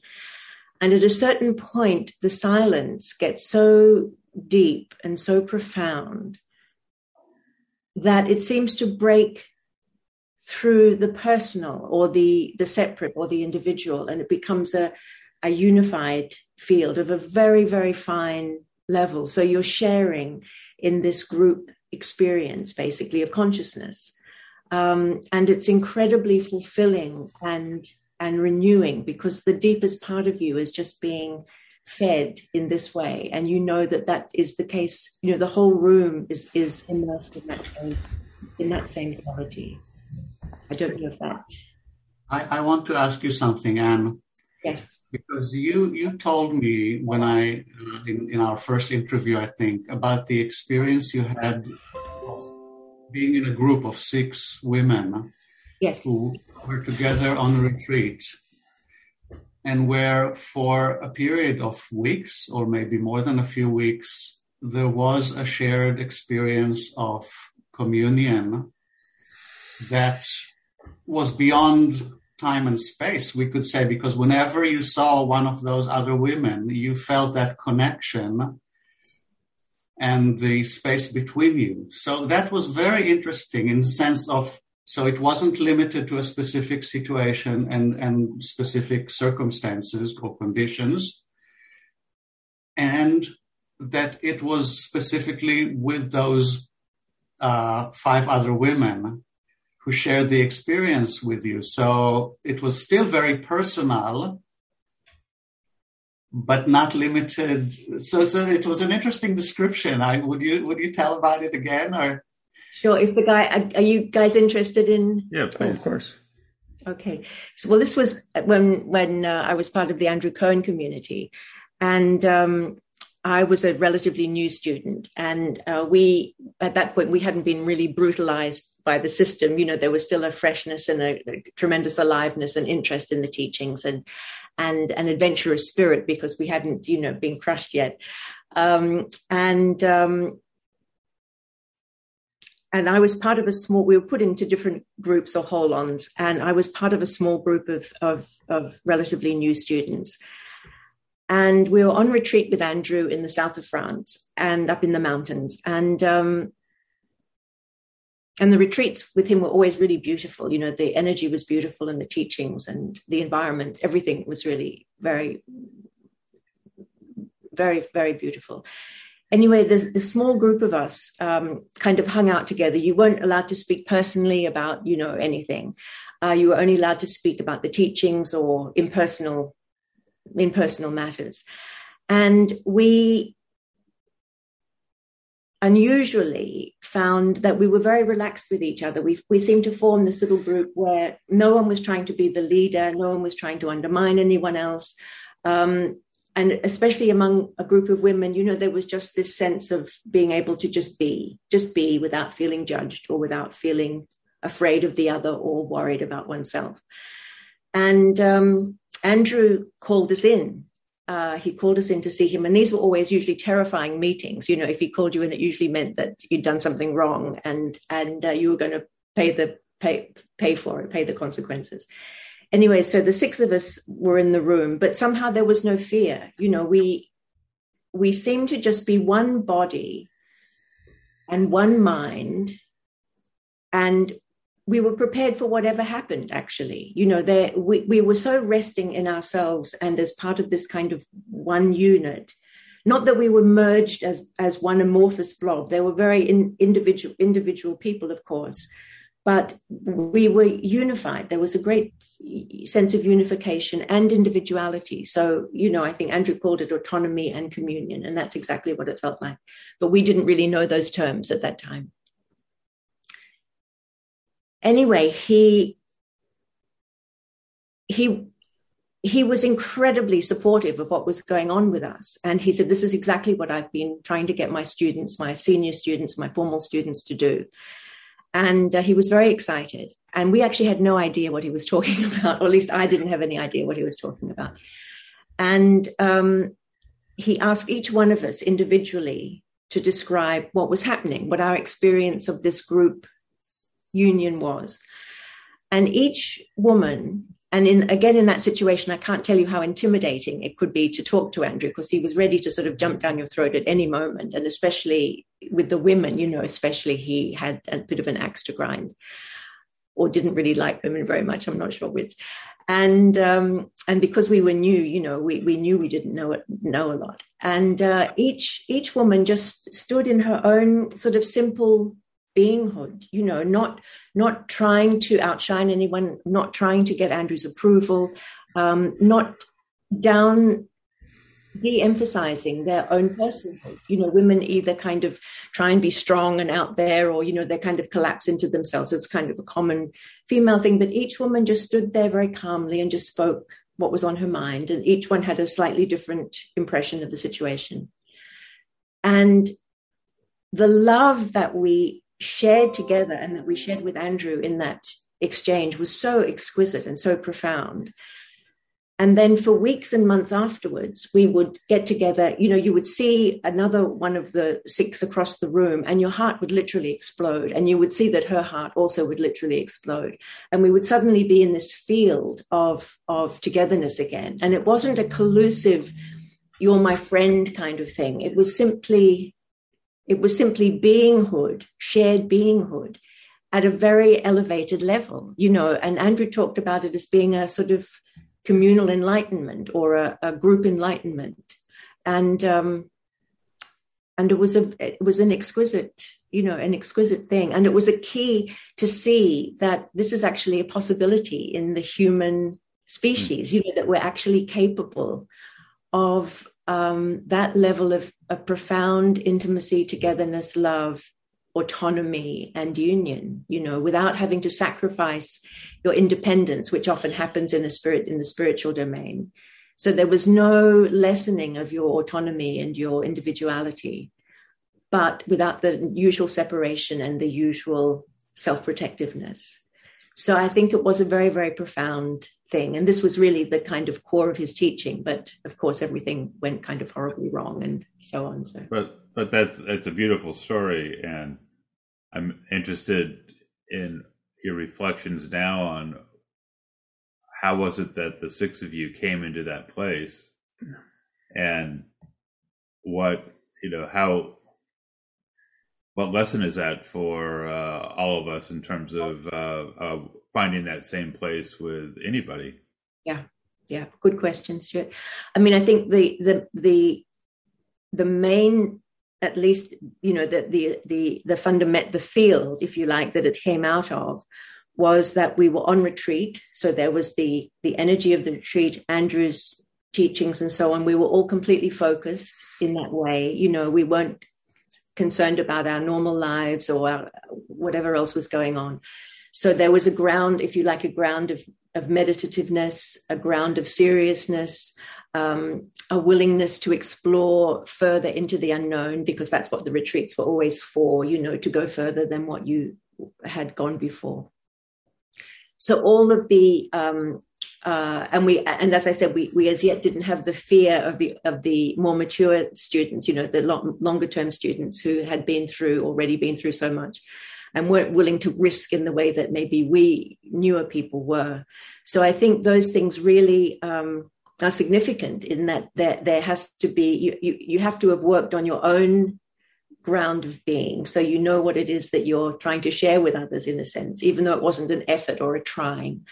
And at a certain point, the silence gets so deep and so profound that it seems to break through the personal or the the separate or the individual, and it becomes a a unified field of a very, very fine level. So you're sharing in this group experience, basically, of consciousness. Um, and it's incredibly fulfilling and and renewing because the deepest part of you is just being fed in this way. And you know that that is the case you know the whole room is is immersed in that same in that same quality i don't know if that i, I want to ask you something anne. Yes. Because you you told me when I uh, in, in our first interview I think about the experience you had of being in a group of six women yes. who were together on a retreat and where for a period of weeks or maybe more than a few weeks there was a shared experience of communion that was beyond time and space, we could say, because whenever you saw one of those other women, you felt that connection and the space between you. So that was very interesting in the sense of so it wasn't limited to a specific situation and, and specific circumstances or conditions. And that it was specifically with those uh, five other women who shared the experience with you. So it was still very personal, but not limited. So, so it was an interesting description. I, would you would you tell about it again, or? Sure. If the guy, are you guys interested in? Yeah, oh, of course. Okay. So, well, this was when when uh, I was part of the Andrew Cohen community, and um, I was a relatively new student, and uh, we at that point we hadn't been really brutalized by the system. You know, there was still a freshness and a, a tremendous aliveness and interest in the teachings, and and an adventurous spirit because we hadn't, you know, been crushed yet. Um, and um, and I was part of a small. We were put into different groups or hold-ons, and I was part of a small group of of, of relatively new students and we were on retreat with Andrew in the south of France and up in the mountains. And um, and the retreats with him were always really beautiful. You know, the energy was beautiful, and the teachings and the environment, everything was really very, very, very beautiful. Anyway, the, the small group of us um, kind of hung out together. You weren't allowed to speak personally about, you know, anything. Uh, you were only allowed to speak about the teachings or impersonal in personal matters. And we unusually found that we were very relaxed with each other. We, we seemed to form this little group where no one was trying to be the leader, no one was trying to undermine anyone else. Um, and especially among a group of women, you know, there was just this sense of being able to just be, just be without feeling judged or without feeling afraid of the other or worried about oneself. And um, Andrew called us in. Uh, he called us in to see him, and these were always usually terrifying meetings. You know, if he called you in, it usually meant that you'd done something wrong, and and uh, you were going to pay the pay pay for it, pay the consequences anyway, so the six of us were in the room, but somehow there was no fear. You know, we we seemed to just be one body and one mind, and we were prepared for whatever happened. Actually, you know, there we we were so resting in ourselves and as part of this kind of one unit. Not that we were merged as as one amorphous blob. They were very in, individual individual people, of course, but we were unified. There was a great sense of unification and individuality. So, you know, I think Andrew called it autonomy and communion, and that's exactly what it felt like. But we didn't really know those terms at that time. Anyway, he he he was incredibly supportive of what was going on with us. And he said, This is exactly what I've been trying to get my students, my senior students, my formal students to do. And uh, he was very excited. And we actually had no idea what he was [LAUGHS] talking about, or at least I didn't have any idea what he was talking about. And um, he asked each one of us individually to describe what was happening, what our experience of this group union was. And each woman and in again in that situation i can't tell you how intimidating it could be to talk to andrew because he was ready to sort of jump down your throat at any moment. And especially with the women you know especially he had a bit of an axe to grind or didn't really like women very much i'm not sure which. And um, and because we were new you know we, we knew we didn't know it know a lot. And uh, each each woman just stood in her own sort of simple beinghood you know not not trying to outshine anyone not trying to get andrew's approval um, not down de-emphasizing their own personhood. You know women either kind of try and be strong and out there or you know they kind of collapse into themselves. It's kind of a common female thing but each woman just stood there very calmly and just spoke what was on her mind and each one had a slightly different impression of the situation. And the love that we shared together and that we shared with Andrew in that exchange was so exquisite and so profound. And then for weeks and months afterwards, we would get together. You know, you would see another one of the six across the room, and your heart would literally explode. And you would see that her heart also would literally explode. And we would suddenly be in this field of, of togetherness again. And it wasn't a collusive, you're my friend kind of thing. It was simply it was simply beinghood, shared beinghood at a very elevated level, you know. And Andrew talked about it as being a sort of communal enlightenment or a, a group enlightenment. And, um, and it was a it was an exquisite you know an exquisite thing and it was a key to see that this is actually a possibility in the human species mm. you know that we're actually capable of um, that level of a profound intimacy, togetherness, love, autonomy, and union, you know, without having to sacrifice your independence, which often happens in a spirit in the spiritual domain. So there was no lessening of your autonomy and your individuality, but without the usual separation and the usual self-protectiveness. So I think it was a very, very profound thing. And this was really the kind of core of his teaching. But of course, everything went kind of horribly wrong and so on. So, but but that's that's a beautiful story, and I'm interested in your reflections now on how was it that the six of you came into that place, and what you know how what lesson is that for uh, all of us in terms of uh, uh, finding that same place with anybody? Yeah, yeah, good question, Stuart. I mean, I think the the the the main, at least you know, the the the the fundament, the field, if you like, that it came out of was that we were on retreat. So there was the the energy of the retreat, Andrew's teachings and so on. We were all completely focused in that way. You know, we weren't concerned about our normal lives or our, whatever else was going on. So there was a ground, if you like, a ground of, of meditativeness, a ground of seriousness, um, a willingness to explore further into the unknown because that's what the retreats were always for, you know, to go further than what you had gone before. So all of the um, uh, and we and as I said, we we as yet didn't have the fear of the of the more mature students, you know, the long, longer term students who had been through already been through so much and weren't willing to risk in the way that maybe we newer people were. So I think those things really um, are significant in that there, there has to be, you, you, you have to have worked on your own ground of being. So you know what it is that you're trying to share with others in a sense, even though it wasn't an effort or a trying.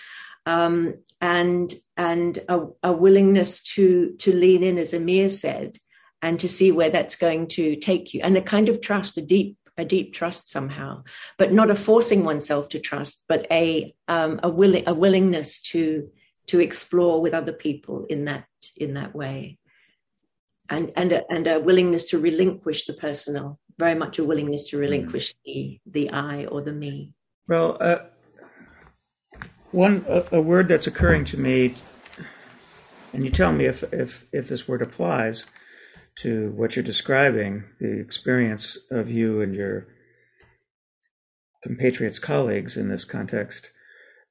Um, and and a, a, willingness to to lean in, as Amir said, and to see where that's going to take you, and a kind of trust, a deep a deep trust somehow, but not a forcing oneself to trust, but a um, a willing a willingness to to explore with other people in that in that way, and and a, and a willingness to relinquish the personal, very much a willingness to relinquish mm. the the I or the me. Well, uh, one a, a word that's occurring to me, and you tell me if if if this word applies to what you're describing, the experience of you and your compatriots, colleagues in this context,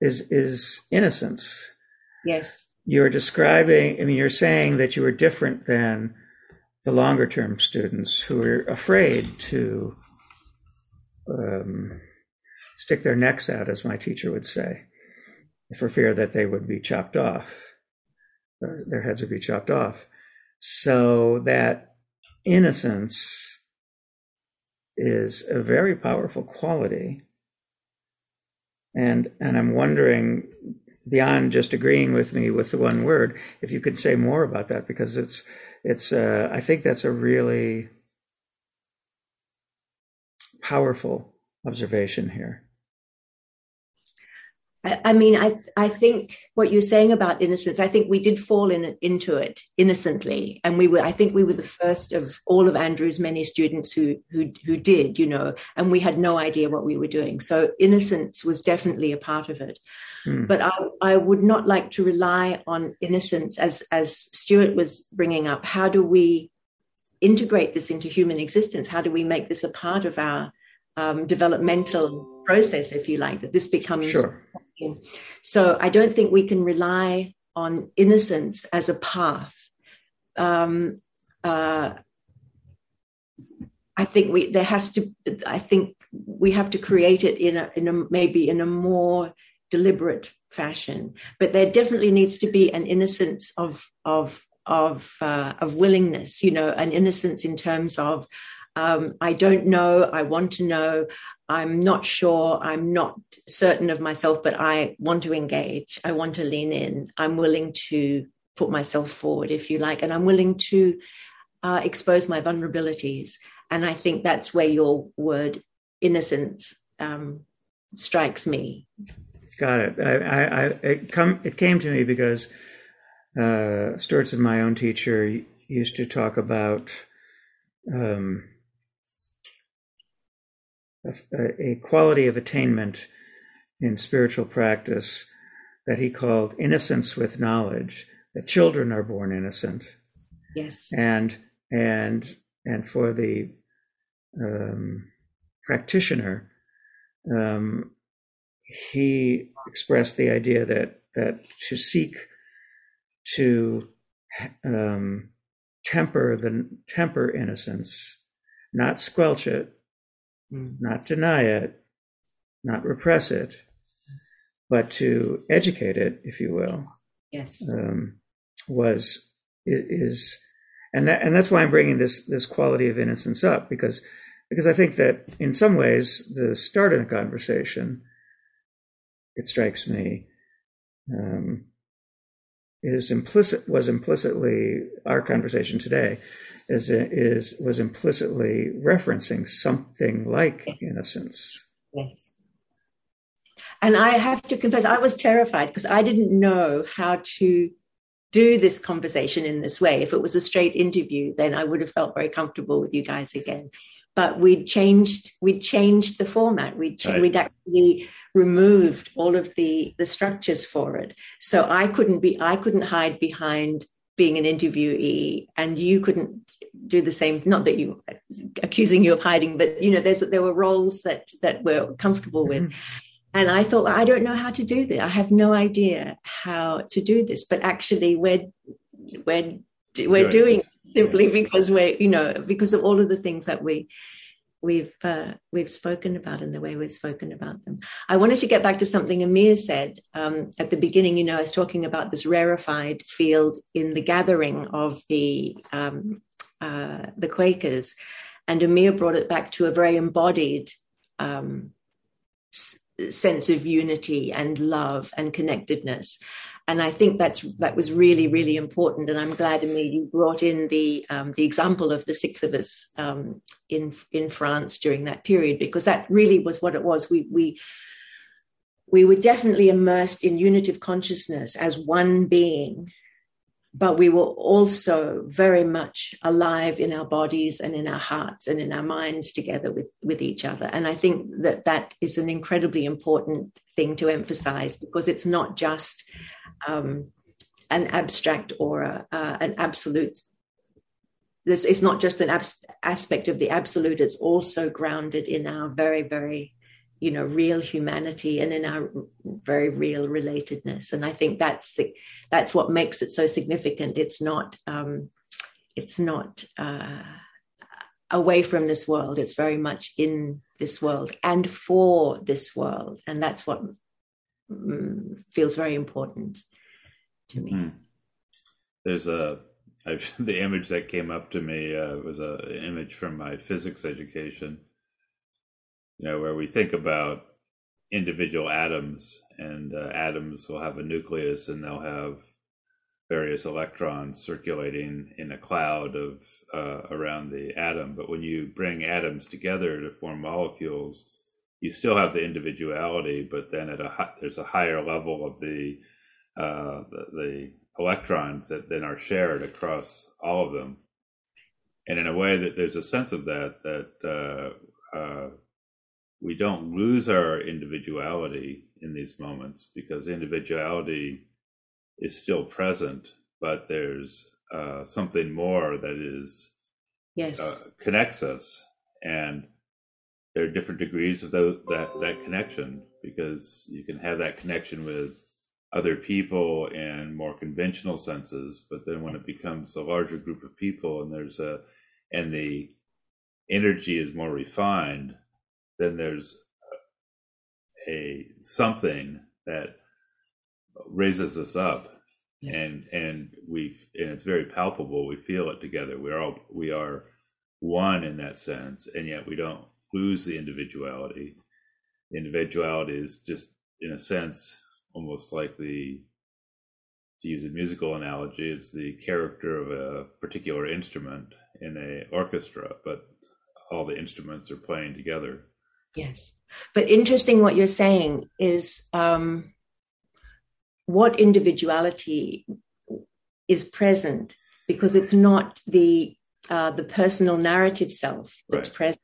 is is innocence. Yes. You're describing, I mean, you're saying that you are different than the longer term students who are afraid to um, stick their necks out, as my teacher would say, for fear that they would be chopped off, their heads would be chopped off. So that innocence is a very powerful quality. And, and I'm wondering, beyond just agreeing with me with the one word, if you could say more about that, because it's, it's, uh, I think that's a really powerful observation here. I, mean, I I think what you're saying about innocence, I think we did fall in into it innocently, and we were. I think we were the first of all of Andrew's many students who who who did, you know, and we had no idea what we were doing. So innocence was definitely a part of it. Hmm. But I I would not like to rely on innocence as as Stuart was bringing up. How do we integrate this into human existence? How do we make this a part of our um, developmental process, if you like, that this becomes. Sure. So I don't think we can rely on innocence as a path. Um, uh, I think we there has to. I think we have to create it in a in a maybe in a more deliberate fashion. But there definitely needs to be an innocence of of of uh, of willingness. You know, an innocence in terms of um, I don't know. I want to know. I'm not sure. I'm not certain of myself, but I want to engage. I want to lean in. I'm willing to put myself forward, if you like, and I'm willing to uh, expose my vulnerabilities. And I think that's where your word innocence um, strikes me. Got it. I, I, I, it, come, it came to me because uh, Stuart's and my own teacher used to talk about um, a, a quality of attainment in spiritual practice that he called innocence with knowledge. That children are born innocent. Yes. And and and for the um, practitioner, um, he expressed the idea that that to seek to um, temper the temper innocence, not squelch it, Mm. not deny it, not repress it, but to educate it, if you will. Yes. Um, was is and that and that's why I'm bringing this this quality of innocence up because because I think that in some ways the start of the conversation, it strikes me, um, is implicit was implicitly our conversation today is, is was implicitly referencing something like innocence. Yes. And I have to confess, I was terrified because I didn't know how to do this conversation in this way. If it was a straight interview, then I would have felt very comfortable with you guys again. But we'd changed, we'd changed the format. We'd, ch- right. we'd actually removed all of the the structures for it. So I couldn't be, I couldn't hide behind being an interviewee and you couldn't do the same not that you accusing you of hiding but you know there's there were roles that that we're comfortable with mm-hmm. and i thought i don't know how to do this i have no idea how to do this but actually we're we're we're doing simply because we're you know because of all of the things that we we've uh, we've spoken about and the way we've spoken about them. I wanted to get back to something Amir said um, at the beginning. You know, I was talking about this rarefied field in the gathering of the um, uh, the Quakers, and Amir brought it back to a very embodied um, s- sense of unity and love and connectedness and I think that's that was really really important. And I'm glad, Amir, you brought in the um, the example of the six of us um, in in France during that period because that really was what it was. We we we were definitely immersed in unitive consciousness as one being, but we were also very much alive in our bodies and in our hearts and in our minds together with with each other. And I think that that is an incredibly important thing to emphasize because it's not just um, an abstract or a, uh, an absolute. This is not just an abs- aspect of the absolute; it's also grounded in our very, very, you know, real humanity and in our very real relatedness. And I think that's the that's what makes it so significant. It's not um, it's not uh, away from this world. It's very much in this world and for this world, and that's what mm, feels very important to me. Mm-hmm. There's a I've, [LAUGHS] the image that came up to me uh, was a, an image from my physics education. You know, where we think about individual atoms, and uh, atoms will have a nucleus, and they'll have various electrons circulating in a cloud of uh, around the atom. But when you bring atoms together to form molecules, you still have the individuality, but then at a there's a higher level of the uh, the, the, electrons that then are shared across all of them. And in a way that there's a sense of that, that uh, uh, we don't lose our individuality in these moments because individuality is still present, but there's uh, something more that is yes. uh, connects us, and there are different degrees of the, that that connection because you can have that connection with other people in more conventional senses but then when it becomes a larger group of people and there's a and the energy is more refined then there's a, something that raises us up yes. and and we and it's very palpable we feel it together we're all we are one in that sense and yet we don't lose the individuality the individuality is just in a sense almost like the to use a musical analogy, it's the character of a particular instrument in a orchestra, but all the instruments are playing together. Yes, but interesting what you're saying is um, what individuality is present because it's not the uh, the personal narrative self that's right. present.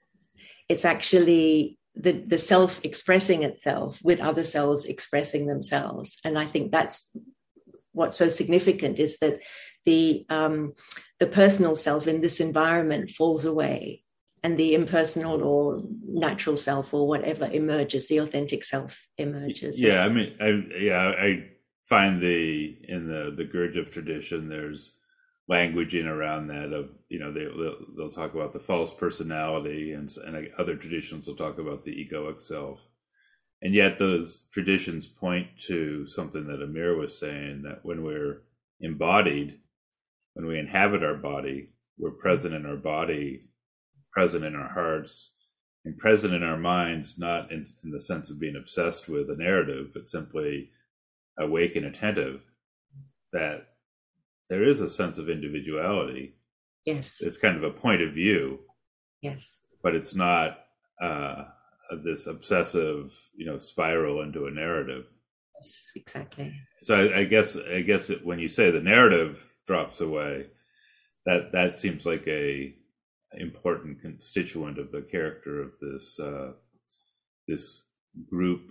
It's actually the, the self expressing itself with other selves expressing themselves. And I think that's what's so significant is that the um, the personal self in this environment falls away and the impersonal or natural self or whatever emerges the authentic self emerges. Yeah i mean I, yeah i find the in the the gurdjieff tradition there's languaging around that of you know they they'll, talk about the false personality and and uh, other traditions will talk about the egoic self. And yet those traditions point to something that Amir was saying that when we're embodied when we inhabit our body we're present in our body present in our hearts and present in our minds not in, in the sense of being obsessed with a narrative but simply awake and attentive that there is a sense of individuality. Yes. It's kind of a point of view. Yes. But it's not uh, this obsessive, you know, spiral into a narrative. Yes, exactly. So I, I guess I guess when you say the narrative drops away, that that seems like a important constituent of the character of this uh, this group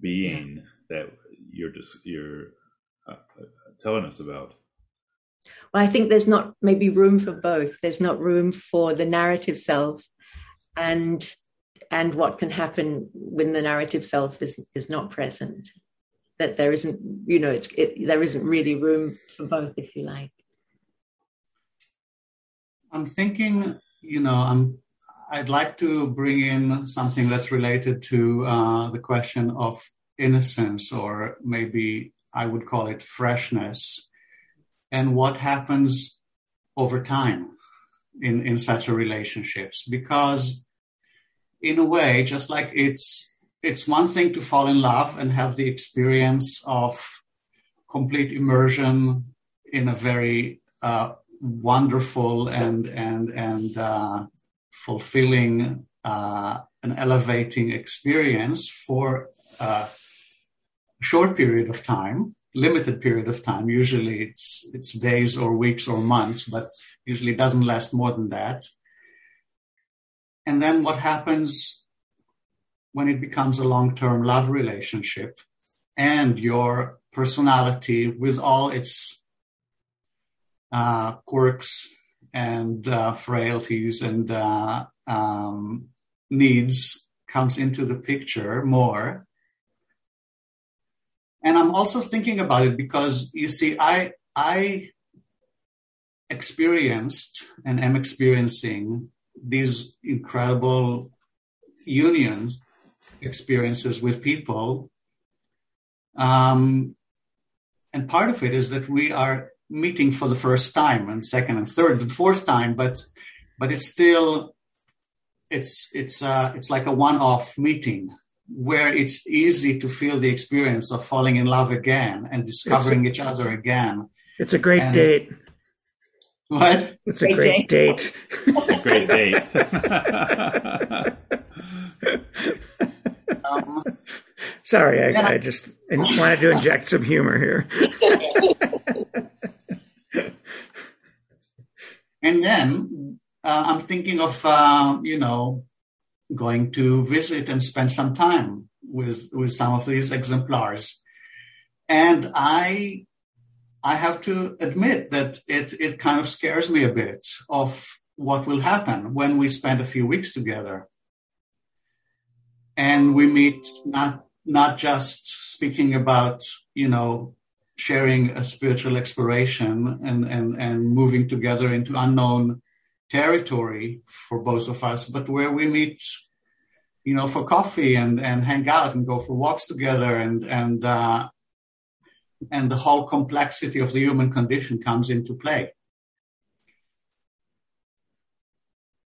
being yeah. that you're just you're uh, telling us about. well, I think there's not maybe room for both. There's not room for the narrative self and and what can happen when the narrative self is is not present. That there isn't, you know, it's it, there isn't really room for both, if you like. I'm thinking, you know, I'm I'd like to bring in something that's related to uh, the question of innocence, or maybe I would call it freshness, and what happens over time in, in such a relationships. Because in a way, just like it's it's one thing to fall in love and have the experience of complete immersion in a very uh, wonderful and and and uh, fulfilling uh, an elevating experience for a short period of time limited period of time. Usually it's it's days or weeks or months but usually doesn't last more than that. And then what happens when it becomes a long-term love relationship and your personality with all its uh, quirks and uh, frailties and uh, um, needs comes into the picture more. And I'm also thinking about it because you see, I I experienced and am experiencing these incredible unions experiences with people. Um, and part of it is that we are meeting for the first time and second and third and fourth time but but it's still it's it's uh it's like a one-off meeting where it's easy to feel the experience of falling in love again and discovering a, each other again. It's a great and date. What? It's a great, great date, date. great date. [LAUGHS] Um, sorry I, I just wanted to inject some humor here [LAUGHS] And then uh, I'm thinking of, uh, you know, going to visit and spend some time with, with some of these exemplars. And I, I have to admit that it, it kind of scares me a bit of what will happen when we spend a few weeks together. And we meet not, not just speaking about, you know, sharing a spiritual exploration and, and, and moving together into unknown territory for both of us, but where we meet, you know, for coffee and, and hang out and go for walks together and, and, uh, and the whole complexity of the human condition comes into play.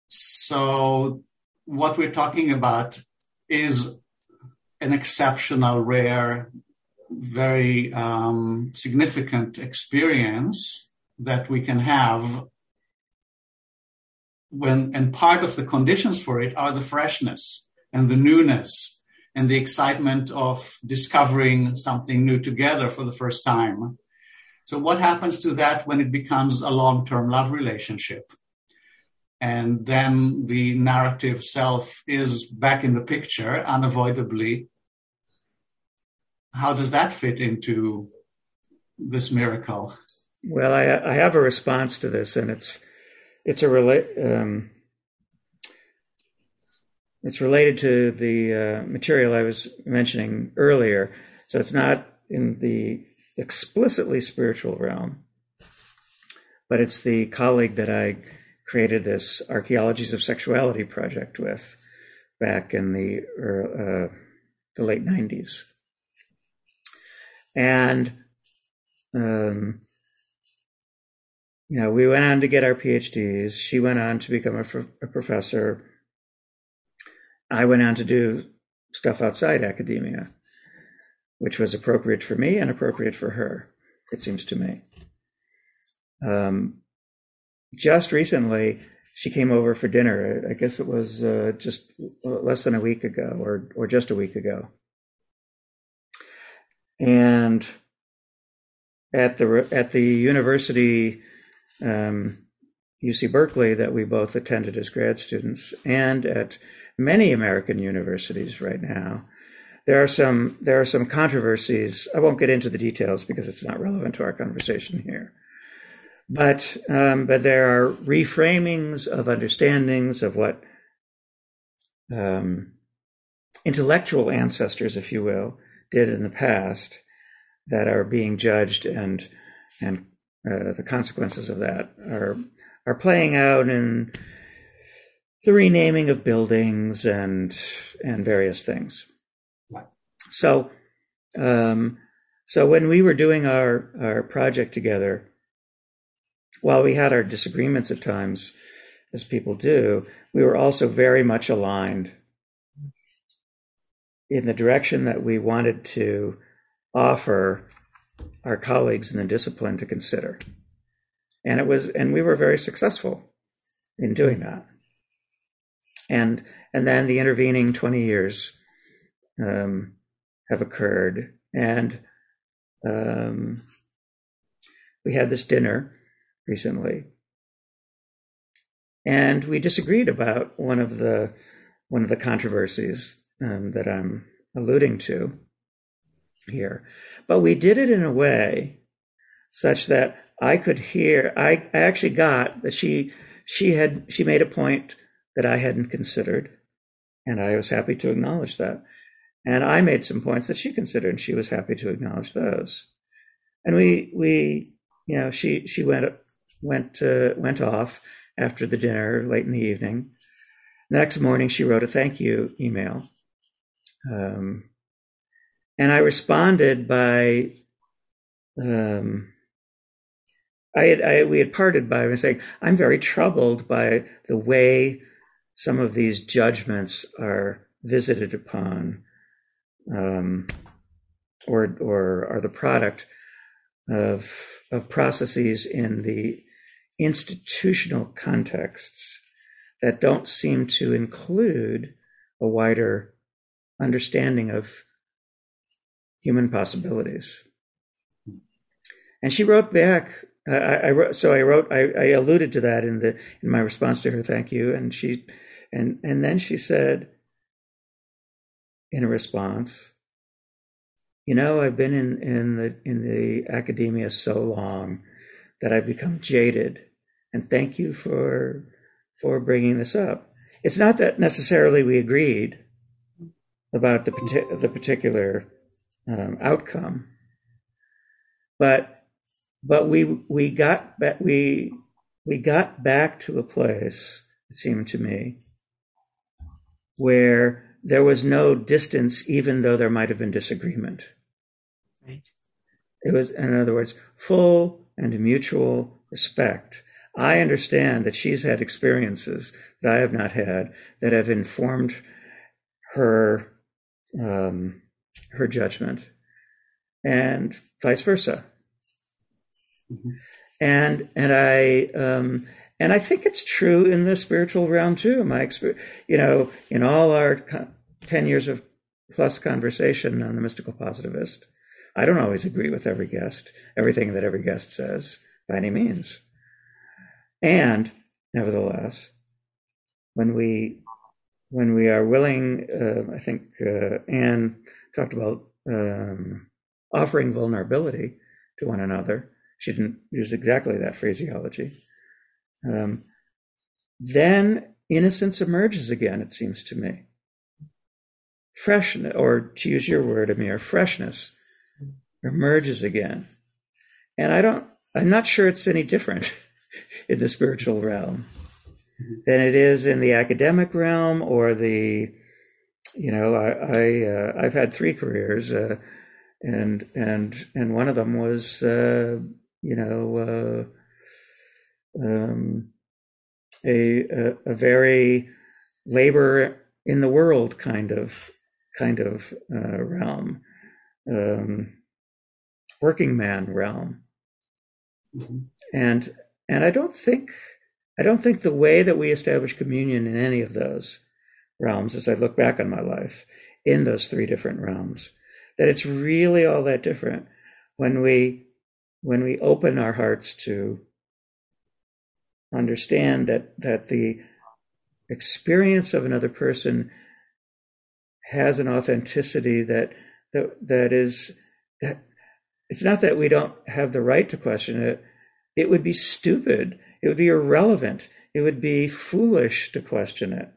So what we're talking about is an exceptional, rare, very um, significant experience that we can have when and part of the conditions for it are the freshness and the newness and the excitement of discovering something new together for the first time. So what happens to that when it becomes a long-term love relationship? And then the narrative self is back in the picture unavoidably how does that fit into this miracle? Well, I, I have a response to this, and it's it's a relate um, it's related to the uh, material I was mentioning earlier. So it's not in the explicitly spiritual realm, but it's the colleague that I created this archaeologies of sexuality project with back in the uh, the late nineties. And, um, you know, we went on to get our PhDs. She went on to become a, a professor. I went on to do stuff outside academia, which was appropriate for me and appropriate for her, it seems to me. Um, just recently, she came over for dinner. I guess it was uh, just less than a week ago, or or just a week ago, and at the at the university um, UC Berkeley that we both attended as grad students, and at many American universities right now, there are some there are some controversies. I won't get into the details because it's not relevant to our conversation here. but um, but there are reframings of understandings of what um, intellectual ancestors, if you will, did in the past that are being judged, and and uh, the consequences of that are are playing out in the renaming of buildings and and various things. So, um, so when we were doing our our project together, while we had our disagreements at times, as people do, we were also very much aligned in the direction that we wanted to offer our colleagues in the discipline to consider. And it was, and we were very successful in doing that. And and then the intervening 20 years um, have occurred, and um, we had this dinner recently, and we disagreed about one of the one of the controversies um, that I'm alluding to here, but we did it in a way such that I could hear. I, I actually got that she she had she made a point that I hadn't considered, and I was happy to acknowledge that. And I made some points that she considered, and she was happy to acknowledge those. And we we you know she she went went uh, went off after the dinner late in the evening. The next morning, she wrote a thank you email, um, and I responded by. Um, I had I, we had parted by saying I'm very troubled by the way some of these judgments are visited upon, um, or or are the product of of processes in the institutional contexts that don't seem to include a wider understanding of human possibilities. And she wrote back. I, I wrote, so I wrote. I, I, alluded to that in the in my response to her thank you, and she, and and then she said, in response, you know, I've been in in the in the academia so long that I've become jaded and thank you for for bringing this up. It's not that necessarily we agreed about the the particular um, outcome, but but we we got we we got back to a place. It seemed to me where there was no distance, even though there might have been disagreement. Right. It was, in other words, full and mutual respect I understand that she's had experiences that I have not had that have informed her um, her judgment, and vice versa. Mm-hmm. And and I um, and I think it's true in the spiritual realm too. My experience, you know, in all our ten years of plus conversation on the mystical positivist, I don't always agree with every guest, everything that every guest says by any means. And nevertheless, when we when we are willing, uh, I think uh, Anne talked about um, offering vulnerability to one another. She didn't use exactly that phraseology. Um, then innocence emerges again, it seems to me. Freshness, or to use your word, Amir, freshness emerges again. And I don't, I'm not sure it's any different [LAUGHS] in the spiritual realm than it is in the academic realm or the you know i, I uh, i've had three careers uh, and and and one of them was uh, you know uh, um, a, a, a very labor in the world kind of kind of uh, realm um, working man realm mm-hmm. and and I don't think I don't think the way that we establish communion in any of those realms, as I look back on my life in those three different realms, that it's really all that different when we when we open our hearts to understand that that the experience of another person has an authenticity that that that is that it's not that we don't have the right to question it it would be stupid. It would be irrelevant. It would be foolish to question it.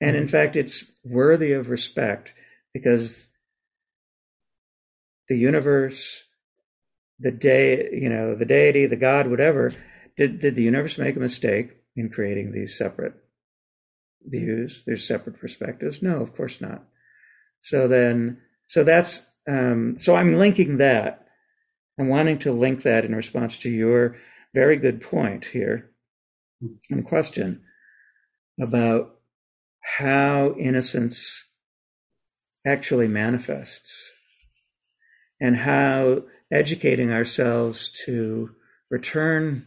And in fact, it's worthy of respect because the universe, the day, you know, the deity, the God, whatever, did, did the universe make a mistake in creating these separate views? There's separate perspectives? No, of course not. So then, so that's, um, so I'm linking that. I'm wanting to link that in response to your very good point here and question about how innocence actually manifests and how educating ourselves to return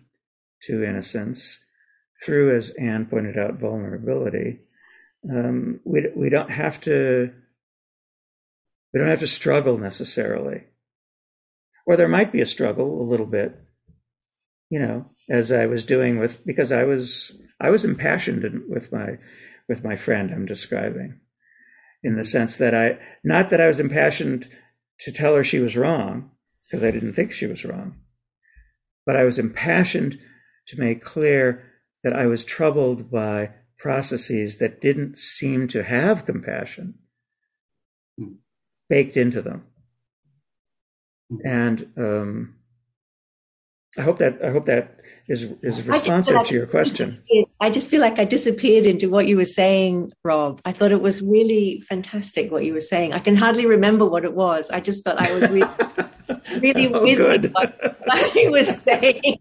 to innocence through, as Anne pointed out, vulnerability. Um, we we don't have to we don't have to struggle necessarily, or there might be a struggle a little bit, you know, as I was doing with because I was I was impassioned with my with my friend I'm describing, in the sense that I not that I was impassioned to tell her she was wrong because I didn't think she was wrong, but I was impassioned to make clear that I was troubled by processes that didn't seem to have compassion baked into them. Hmm. And um, I hope that I hope that is is responsive like to your question. I just feel like I disappeared into what you were saying, Rob. I thought it was really fantastic what you were saying. I can hardly remember what it was. I just felt I was really, [LAUGHS] really oh, with what, what you were [LAUGHS] saying.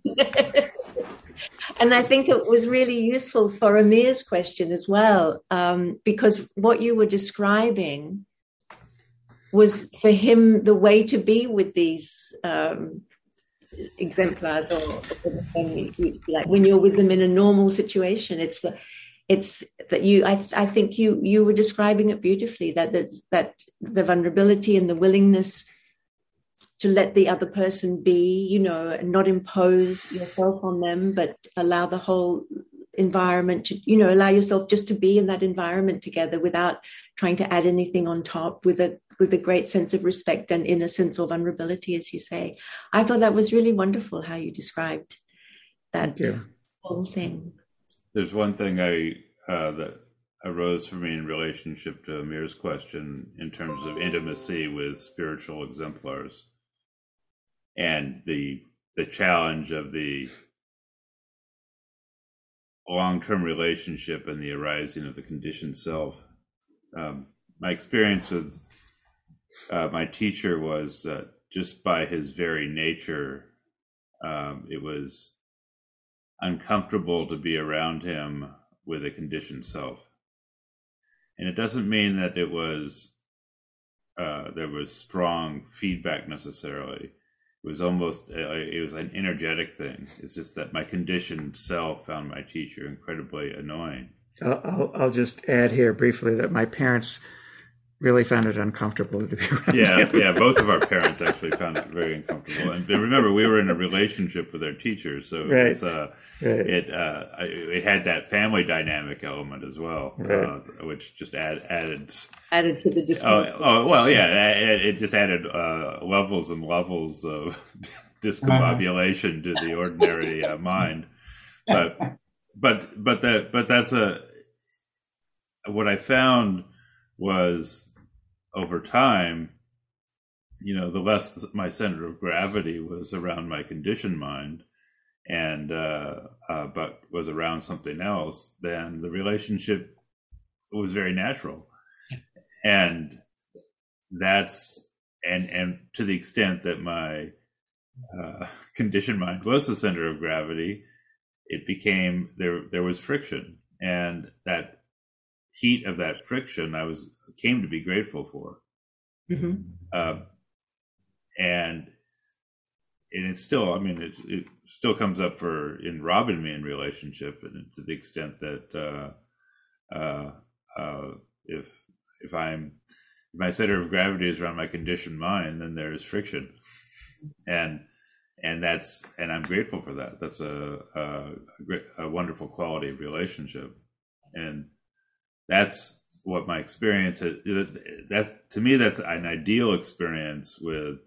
and I think it was really useful for Amir's question as well, um, because what you were describing was for him the way to be with these um, exemplars or, like when you're with them in a normal situation it's the it's that you I, I think you you were describing it beautifully that there's that the vulnerability and the willingness to let the other person be you know and not impose yourself on them but allow the whole environment to you know allow yourself just to be in that environment together without trying to add anything on top with a with a great sense of respect and innocence or vulnerability, as you say. I thought that was really wonderful how you described that whole thing. There's one thing I uh, that arose for me in relationship to Amir's question in terms of intimacy with spiritual exemplars and the the challenge of the long-term relationship and the arising of the conditioned self. Um, my experience with uh, my teacher was uh, just by his very nature, um, it was uncomfortable to be around him with a conditioned self. And it doesn't mean that it was uh, there was strong feedback necessarily. It was almost uh, it was an energetic thing. It's just that my conditioned self found my teacher incredibly annoying. I'll, I'll just add here briefly that my parents really found it uncomfortable to be around. Yeah, him. yeah. Both of our parents actually found it very uncomfortable. And remember, we were in a relationship with our teachers, so right. it was, uh, right. it uh, it had that family dynamic element as well, right. uh, which just add, added added to the discomfort. Oh, oh well, yeah. It, it just added uh, levels and levels of [LAUGHS] discombobulation to the ordinary uh, mind. But but but that but that's a what I found was over time, you know, the less my center of gravity was around my conditioned mind and uh, uh, but was around something else, then the relationship was very natural, and that's and and to the extent that my uh, [LAUGHS] conditioned mind was the center of gravity, it became there. There was friction, and that heat of that friction, I was came to be grateful for. Mm-hmm. Uh, and and it's still, I mean, it, it still comes up for in Rob and me in relationship, and to the extent that uh, uh, uh, if if I'm if my center of gravity is around my conditioned mind, then there's friction, and and that's and I'm grateful for that. That's a a, a wonderful quality of relationship, and that's what my experience is. That to me, that's an ideal experience with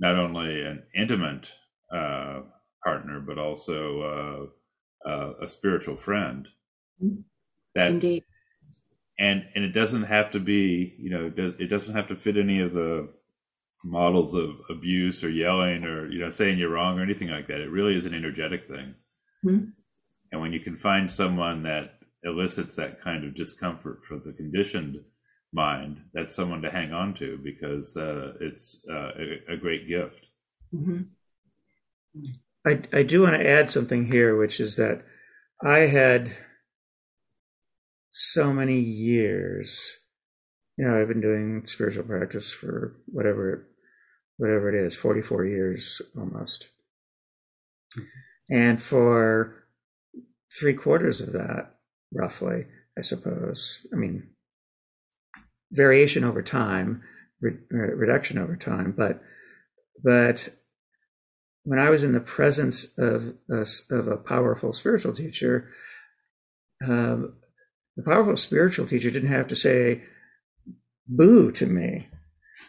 not only an intimate uh, partner, but also uh, uh, a spiritual friend. Mm-hmm. That indeed, and and it doesn't have to be, you know, it doesn't have to fit any of the models of abuse or yelling or you know saying you're wrong or anything like that. It really is an energetic thing. Mm-hmm. And when you can find someone that elicits that kind of discomfort for the conditioned mind, that's someone to hang on to because uh, it's uh, a, a, great gift. Mm-hmm. I, I do want to add something here, which is that I had so many years. You know, I've been doing spiritual practice for whatever, whatever it is, forty-four years almost, mm-hmm. and for three quarters of that, roughly, I suppose. I mean, variation over time, re- uh, reduction over time, but but when I was in the presence of a, of a powerful spiritual teacher, um, the powerful spiritual teacher didn't have to say boo to me.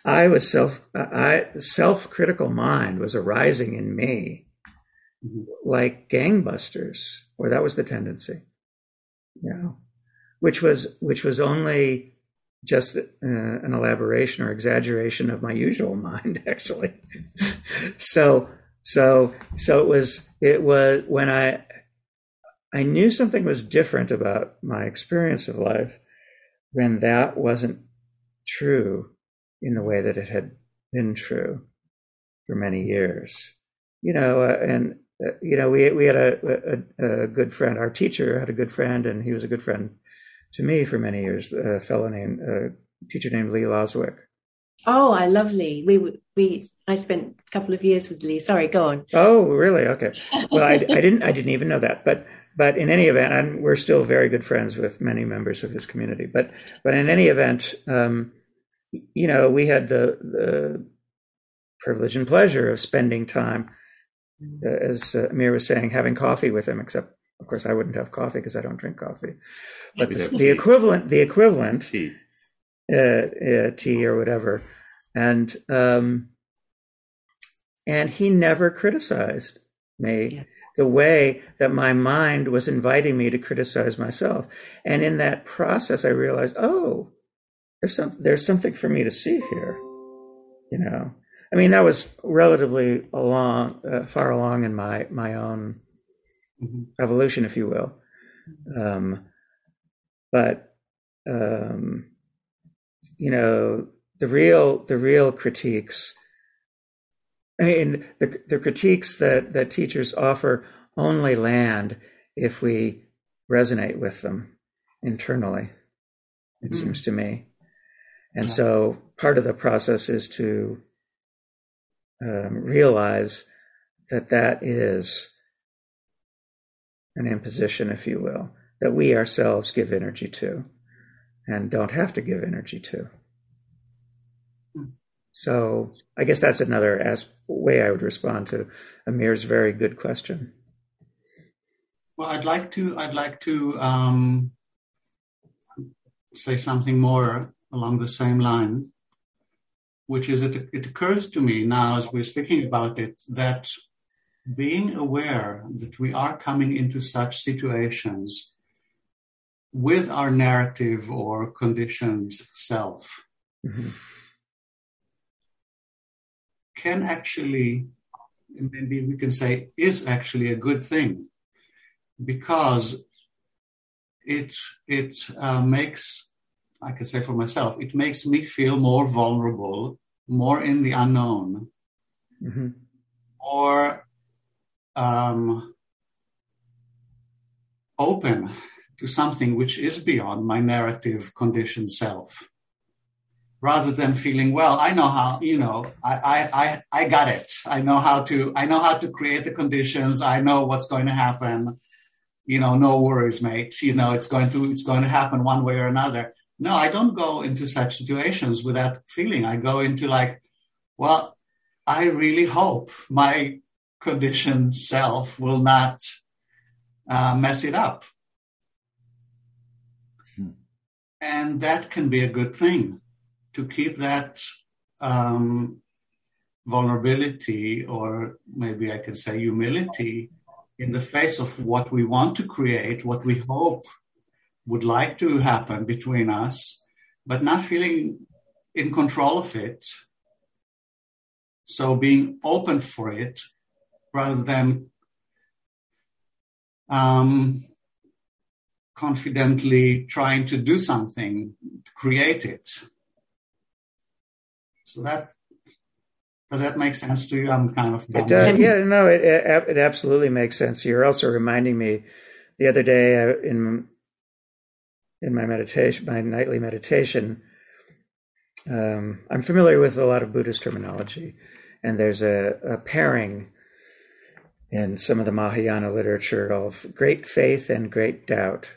I was self, I self critical mind was arising in me mm-hmm. like gangbusters, or that was the tendency, know, which was, which was only just uh, an elaboration or exaggeration of my usual [LAUGHS] mind, actually. so, so, so it was, it was when I, I knew something was different about my experience of life when that wasn't true in the way that it had been true for many years. You know, uh, and you know, we we had a, a, a good friend. Our teacher had a good friend, and he was a good friend to me for many years. A fellow named a teacher named Lee Lozowick. Oh, I love Lee. We we I spent a couple of years with Lee. Sorry, go on. Oh, really? Okay. Well, I, I didn't I didn't even know that, but but in any event, and we're still very good friends with many members of his community. But but in any event, um, you know, we had the, the privilege and pleasure of spending time, uh, as uh, Amir was saying, having coffee with him. Except, of course, I wouldn't have coffee because I don't drink coffee. But the, the, equivalent, the equivalent, tea, uh, uh, tea or whatever, and um, and he never criticized me. Yeah the way that my mind was inviting me to criticize myself. And in that process, I realized, oh, there's some there's something for me to see here. You know, I mean, that was relatively along, uh, far along in my my own mm-hmm. evolution, if you will. Um, but um, you know, the real the real critiques I mean, the, the critiques that, that teachers offer only land if we resonate with them internally, it mm. seems to me. And yeah. so part of the process is to um, realize that that is an imposition, if you will, that we ourselves give energy to and don't have to give energy to. So I guess that's another as- way I would respond to Amir's very good question. Well, I'd like to I'd like to um, say something more along the same line, which is it, it occurs to me now as we're speaking about it that being aware that we are coming into such situations with our narrative or conditioned self. Mm-hmm can actually, maybe we can say, is actually a good thing because it it uh, makes I can say for myself, it makes me feel more vulnerable, more in the unknown, mm-hmm. or um, open to something which is beyond my narrative conditioned self. Rather than feeling well i know how you know I, I i got it. I know how to i know how to create the conditions. I know what's going to happen. You know no worries mate. You know it's going to it's going to happen one way or another no i don't go into such situations with that feeling i go into like well i really hope my conditioned self will not uh, mess it up hmm. and that can be a good thing to keep that um, vulnerability, or maybe I can say humility, in the face of what we want to create, what we hope would like to happen between us, but not feeling in control of it. So being open for it rather than um, confidently trying to do something, create it. So that does that make sense to you? I'm kind of it does. Yeah, no, it, it, it absolutely makes sense. You're also reminding me the other day uh, in in my meditation, my nightly meditation. Um, I'm familiar with a lot of Buddhist terminology, and there's a, a pairing in some of the Mahayana literature of great faith and great doubt.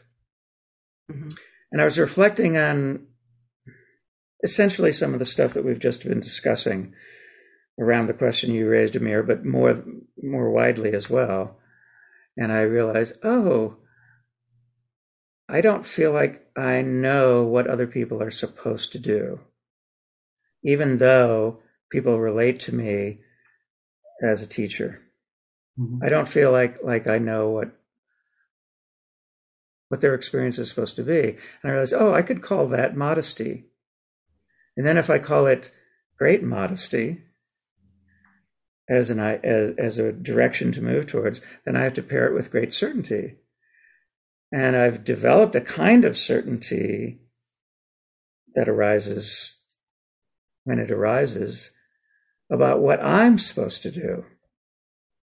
Mm-hmm. And I was reflecting on essentially some of the stuff that we've just been discussing around the question you raised, Amir, but more more widely as well. And I realized, oh, I don't feel like I know what other people are supposed to do, even though people relate to me as a teacher. Mm-hmm. I don't feel like like I know what what their experience is supposed to be. And I realized, oh, I could call that modesty. And then if I call it great modesty as an as, as a direction to move towards, then I have to pair it with great certainty. And I've developed a kind of certainty that arises when it arises about what I'm supposed to do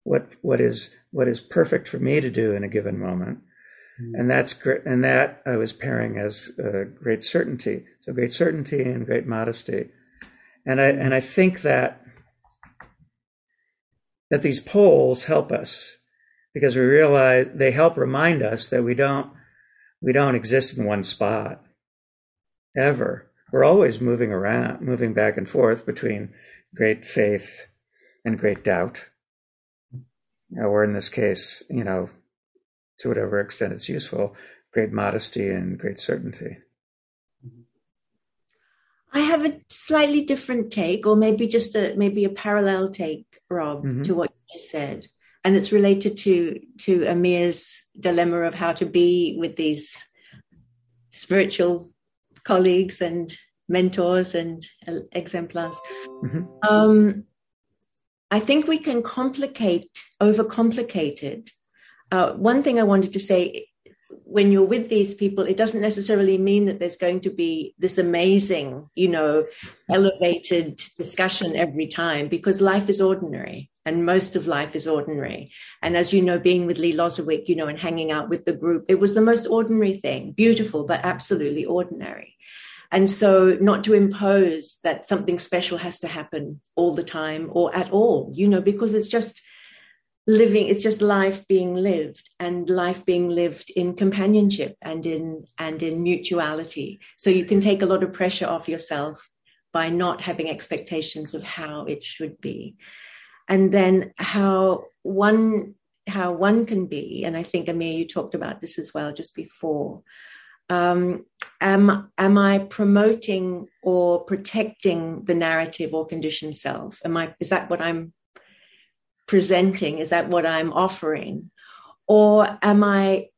what what is what is perfect for me to do in a given moment. Mm-hmm. and that's great and that i was pairing as uh, great certainty. So great certainty and great modesty. And i and i think that that these poles help us because we realize they help remind us that we don't we don't exist in one spot ever we're always moving around moving back and forth between great faith and great doubt or in this case, you know, to whatever extent it's useful, great modesty and great certainty. I have a slightly different take, or maybe just a maybe a parallel take, Rob, mm-hmm. to what you just said, and it's related to to Amir's dilemma of how to be with these spiritual colleagues and mentors and exemplars. Mm-hmm. Um, I think we can complicate, overcomplicate it. Uh, one thing I wanted to say when you're with these people, it doesn't necessarily mean that there's going to be this amazing, you know, mm-hmm. elevated discussion every time because life is ordinary and most of life is ordinary. And as you know, being with Lee Lozowick, you know, and hanging out with the group, it was the most ordinary thing, beautiful, but absolutely ordinary. And so, not to impose that something special has to happen all the time or at all, you know, because it's just living it's just life being lived and life being lived in companionship and in and in mutuality so you can take a lot of pressure off yourself by not having expectations of how it should be and then how one how one can be and i think amir you talked about this as well just before um, am am I promoting or protecting the narrative or conditioned self? Am I is that what I'm presenting? Is that what I'm offering, or am I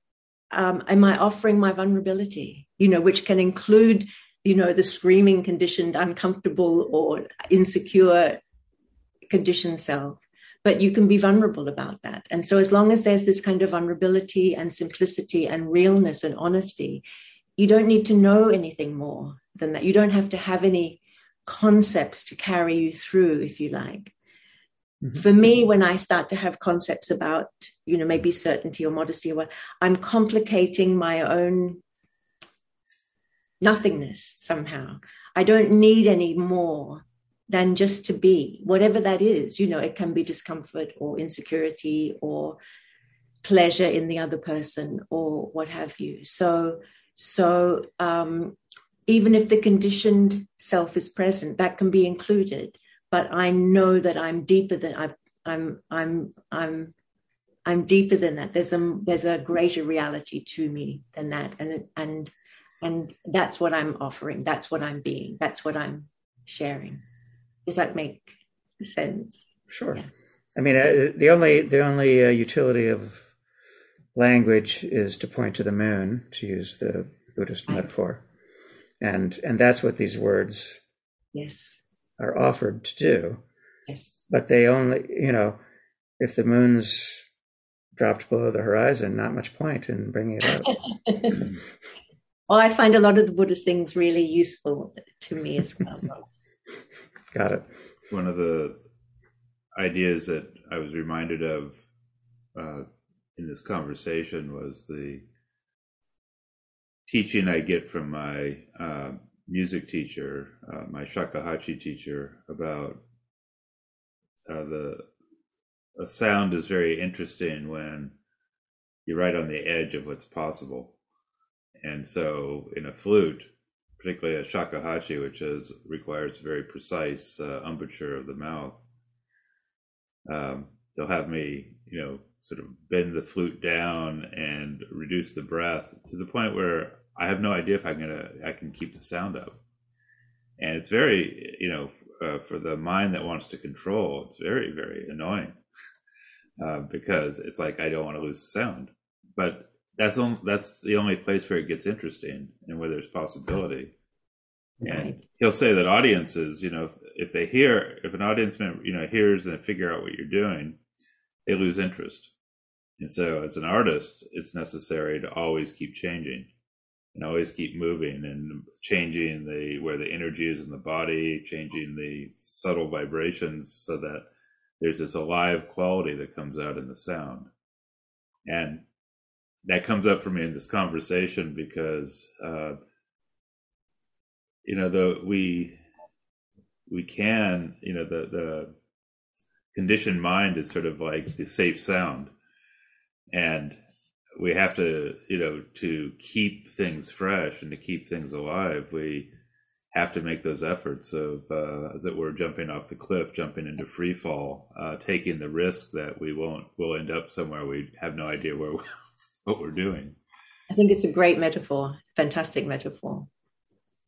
um, am I offering my vulnerability? You know, which can include you know the screaming, conditioned, uncomfortable, or insecure conditioned self but you can be vulnerable about that. And so, as long as there's this kind of vulnerability and simplicity and realness and honesty, you don't need to know anything more than that. You don't have to have any concepts to carry you through, if you like. Mm-hmm. For me, when I start to have concepts about, you know, maybe certainty or modesty or I'm complicating my own nothingness somehow. I don't need any more than just to be, whatever that is. You know, it can be discomfort or insecurity or pleasure in the other person or what have you. So, so um, even if the conditioned self is present, that can be included. But I know that I'm deeper than i I'm. I'm. I'm. I'm deeper than that. There's a there's a greater reality to me than that, and and and that's what I'm offering. That's what I'm being. That's what I'm sharing. Does that make sense. Sure. Yeah. I mean, uh, the only the only uh, utility of language is to point to the moon, to use the Buddhist right. metaphor, and and that's what these words yes are offered to do. Yes, but they only you know if the moon's dropped below the horizon, not much point in bringing it up. [LAUGHS] well, I find a lot of the Buddhist things really useful to me as well. [LAUGHS] Got it. One of the ideas that I was reminded of uh, in this conversation was the teaching I get from my uh, music teacher, uh, my shakuhachi teacher, about uh, the a sound is very interesting when you're right on the edge of what's possible. And so, in a flute, particularly a shakuhachi, which is requires very precise uh, of the mouth, um, they'll have me, you know, sort of bend the flute down and reduce the breath to the point where I have no idea if I'm gonna I can keep the sound up. And it's very, you know, uh, for the mind that wants to control, it's very, very annoying [LAUGHS] uh, because it's like I don't want to lose the sound. But that's on, that's the only place where it gets interesting and where there's possibility. And he'll say that audiences, you know, if, if they hear, if an audience member, you know, hears and figure out what you're doing, they lose interest. And so, as an artist, it's necessary to always keep changing and always keep moving and changing the where the energy is in the body, changing the subtle vibrations so that there's this alive quality that comes out in the sound. And that comes up for me in this conversation because uh, you know the we we can you know the the conditioned mind is sort of like the safe sound and we have to you know to keep things fresh and to keep things alive we have to make those efforts of uh, as it were jumping off the cliff jumping into free fall uh, taking the risk that we won't we'll end up somewhere we have no idea where we, [LAUGHS] what we're doing. I think it's a great metaphor fantastic metaphor.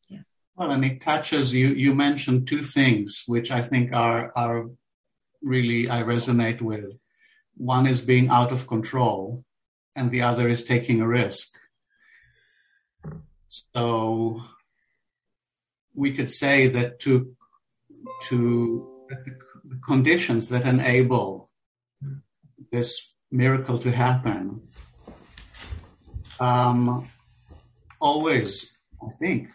Yeah. Well and it touches you you mentioned two things which i think are are really I resonate with. One is being out of control, and the other is taking a risk. So we could say that to to the conditions that enable this miracle to happen um, always, I think,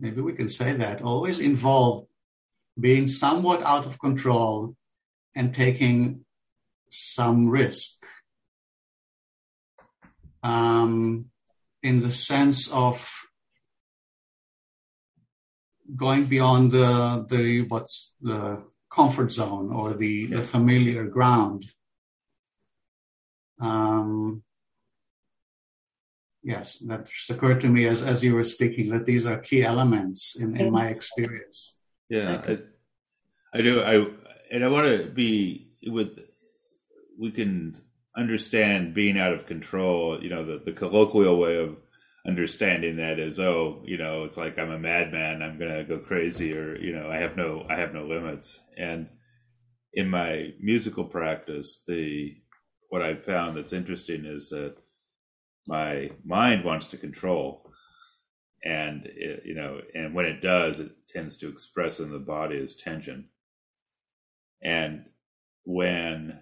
maybe we can say that, always involve being somewhat out of control and taking some risk um, in the sense of going beyond the the what's the comfort zone or the, yeah. the familiar ground. Um, yes, that just occurred to me as, as you were speaking that these are key elements in, in my experience. Yeah, I, I do. I and I want to be with. We can understand being out of control. You know, the, the colloquial way of understanding that is, oh, you know, it's like I'm a madman. I'm gonna go crazy, or you know, I have no, I have no limits. And in my musical practice, the what I've found that's interesting is that my mind wants to control and it, you know and when it does it tends to express in the body as tension and when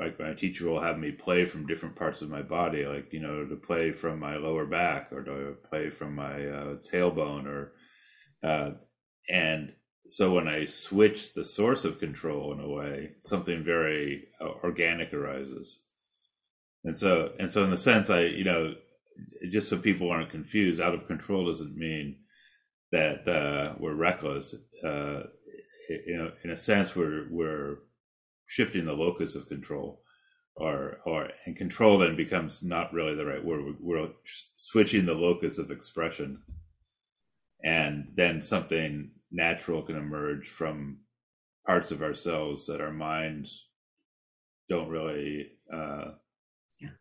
like my teacher will have me play from different parts of my body, like you know, to play from my lower back or to play from my uh, tailbone, or uh, and so when I switch the source of control in a way, something very uh, organic arises, and so and so in the sense, I you know, just so people aren't confused, out of control doesn't mean that uh, we're reckless. Uh, you know, in a sense, we're we're shifting the locus of control, or or and control then becomes not really the right word. We're, we're switching the locus of expression, and then something natural can emerge from parts of ourselves that our minds don't really uh, yeah.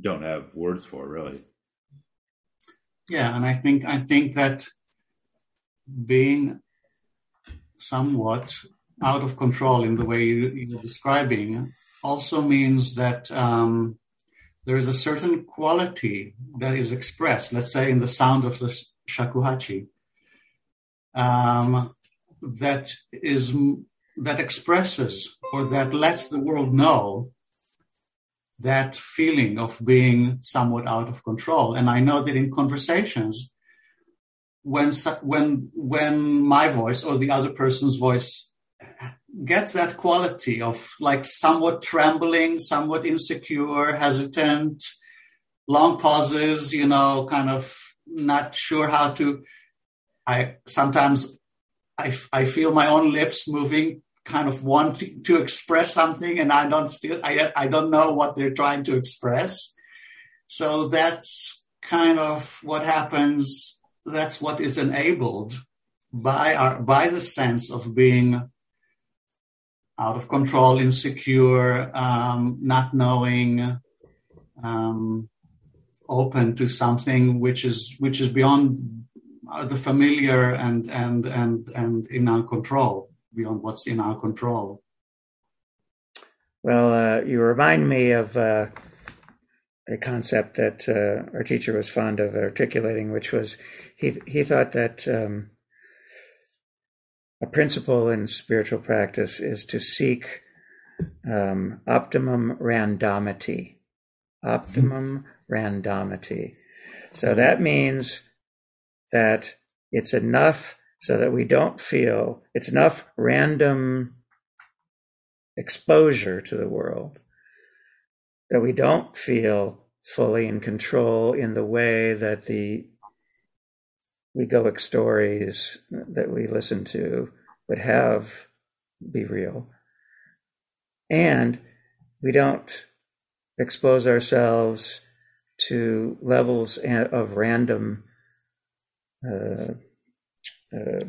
don't have words for really. Yeah, and I think I think that being somewhat out of control in the way you, are describing also means that um, there is a certain quality that is expressed, let's say in the sound of the shakuhachi, um, that is that expresses or that lets the world know that feeling of being somewhat out of control. And I know that in conversations, when when when my voice or the other person's voice gets that quality of like somewhat trembling, somewhat insecure, hesitant, long pauses, you know, kind of not sure how to. I sometimes I, I feel my own lips moving, kind of wanting to express something, and I don't still I I don't know what they're trying to express. So that's kind of what happens. That's what is enabled by our by the sense of being out of control, insecure, um, not knowing, um, open to something which is which is beyond the familiar and and and and in our control, beyond what's in our control. Well, uh, you remind me of uh, a concept that uh, our teacher was fond of articulating, which was he he thought that. Um, a principle in spiritual practice is to seek um, optimum randomity. Optimum randomity. So that means that it's enough so that we don't feel it's enough random exposure to the world that we don't feel fully in control in the way that the egoic stories that we listen to would have be real. And we don't expose ourselves to levels of random uh, uh,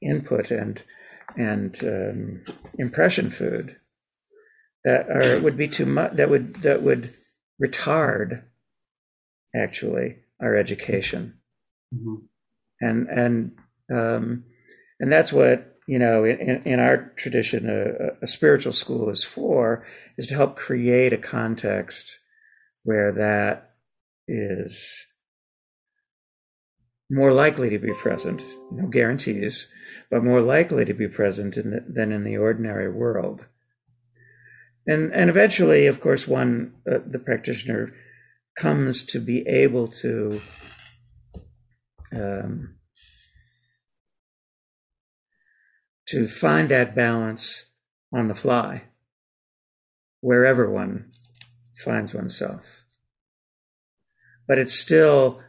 input and and um, impression food that are would be too much that would that would retard actually our education mm-hmm and and um, and that's what you know in, in our tradition a, a, spiritual school is for is to help create a context where that is more likely to be present no guarantees but more likely to be present in the, than in the ordinary world. And and eventually of course one uh, the practitioner comes to be able to um, to find that balance on the fly, wherever one finds oneself. But it's still,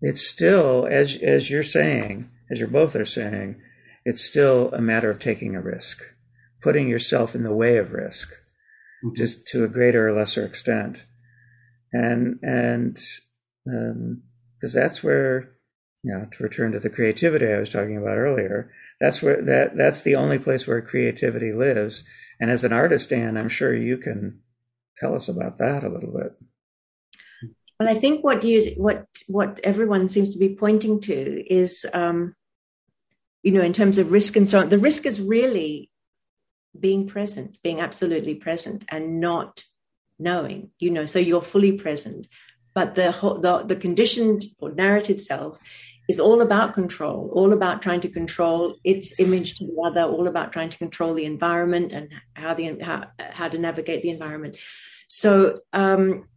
it's still, as, as you're saying, as you're both are saying, it's still a matter of taking a risk, putting yourself in the way of risk, mm-hmm. just to a greater or lesser extent. And, and, because um, that's where you know, to return to the creativity I was talking about earlier, that's where that that's the only place where creativity lives. And as an artist, Dan, I'm sure you can tell us about that a little bit. Well, I think what you what what everyone seems to be pointing to is, um, you know, in terms of risk and so on. The risk is really being present, being absolutely present, and not knowing. You know, so you're fully present, but the the, the conditioned or narrative self is all about control, all about trying to control its image to the other, all about trying to control the environment and how the how, how to navigate the environment. So um,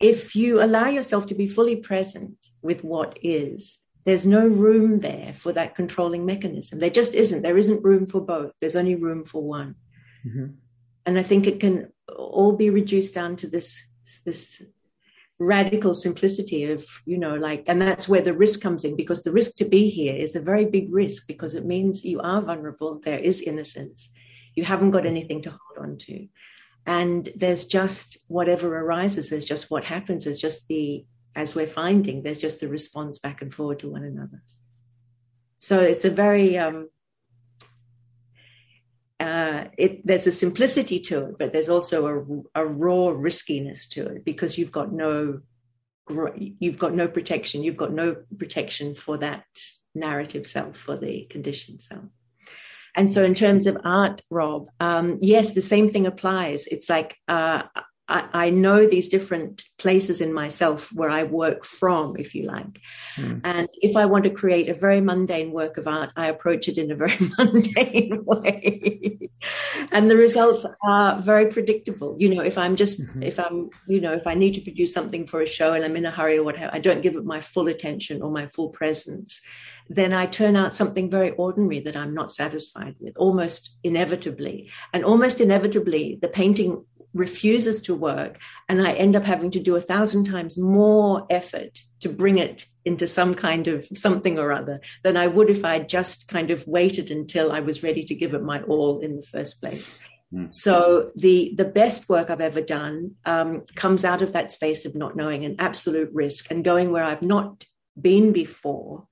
if you allow yourself to be fully present with what is, there's no room there for that controlling mechanism. There just isn't. There isn't room for both. There's only room for one. Mm-hmm. And I think it can all be reduced down to this this radical simplicity of you know like and that's where the risk comes in because the risk to be here is a very big risk because it means you are vulnerable there is innocence. You haven't got anything to hold on to. And there's just whatever arises there's just what happens there's just the as we're finding there's just the response back and forward to one another. So it's a very um, uh, it, there's a simplicity to it, but there's also a, a, raw riskiness to it because you've got no you've got no protection. You've got no protection for that narrative self for the conditioned self. And so, in terms of art, Rob, um, yes, the same thing applies. It's like uh, I, I, know these different places in myself where I work from, if you like. Mm. And if I want to create a very mundane work of art, I approach it in a very [LAUGHS] mundane way. and the results are very predictable. You know, if I'm just, mm-hmm. if I'm, you know, if I need to produce something for a show and I'm in a hurry or whatever, I don't give it my full attention or my full presence, then I turn out something very ordinary that I'm not satisfied with, almost inevitably. And almost inevitably, the painting refuses to work and i end up having to do a thousand times more effort to bring it into some kind of something or other than i would if i just kind of waited until i was ready to give it my all in the first place mm. so the the best work i've ever done um, comes out of that space of not knowing an absolute risk and going where i've not been before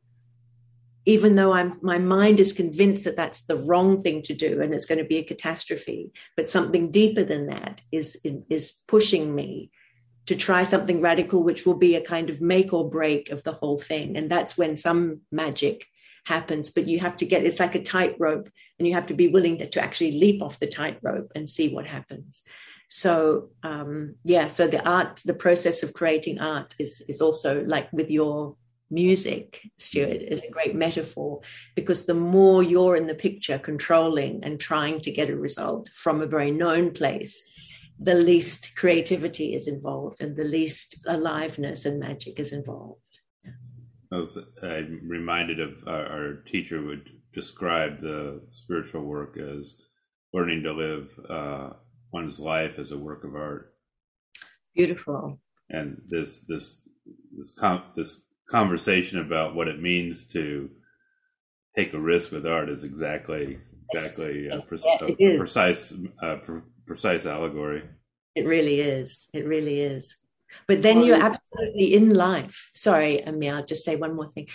even though I'm, my mind is convinced that that's the wrong thing to do and it's going to be a catastrophe, but something deeper than that is, is pushing me to try something radical, which will be a kind of make or break of the whole thing. And that's when some magic happens, but you have to get it's like a tightrope and you have to be willing to, to actually leap off the tightrope and see what happens. So um, yeah, so the art, the process of creating art is is also like with your music, Stuart, is a great metaphor because the more you're in the picture controlling and trying to get a result from a very known place, the least creativity is involved and the least aliveness and magic is involved. I was I'm reminded of our, our teacher would describe the spiritual work as learning to live uh, one's life as a work of art. Beautiful. And this this this com- this conversation about what it means to take a risk with art is exactly exactly a, pre- a precise uh, pre- precise allegory. It really is. It really is. But then well, you're absolutely in life. Sorry, Amir, I'll just say one more thing.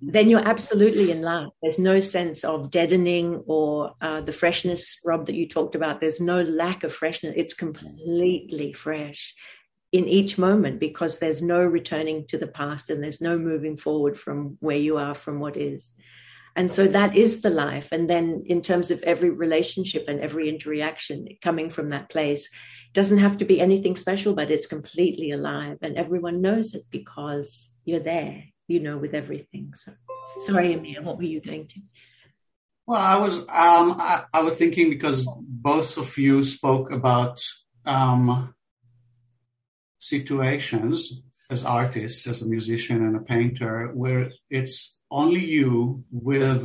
Then you're absolutely in life. There's no sense of deadening or uh, the freshness, Rob, that you talked about. There's no lack of freshness. It's completely fresh in each moment because there's no returning to the past and there's no moving forward from where you are from what is. And so that is the life. And then, in terms of every relationship and every interaction coming from that place, doesn't have to be anything special, but it's completely alive. And everyone knows it because you're there, you know, with everything. So, sorry, Amir, what were you going to? Well, I was um, I, I was thinking because both of you spoke about um, situations as artists, as a musician and a painter, where it's only you with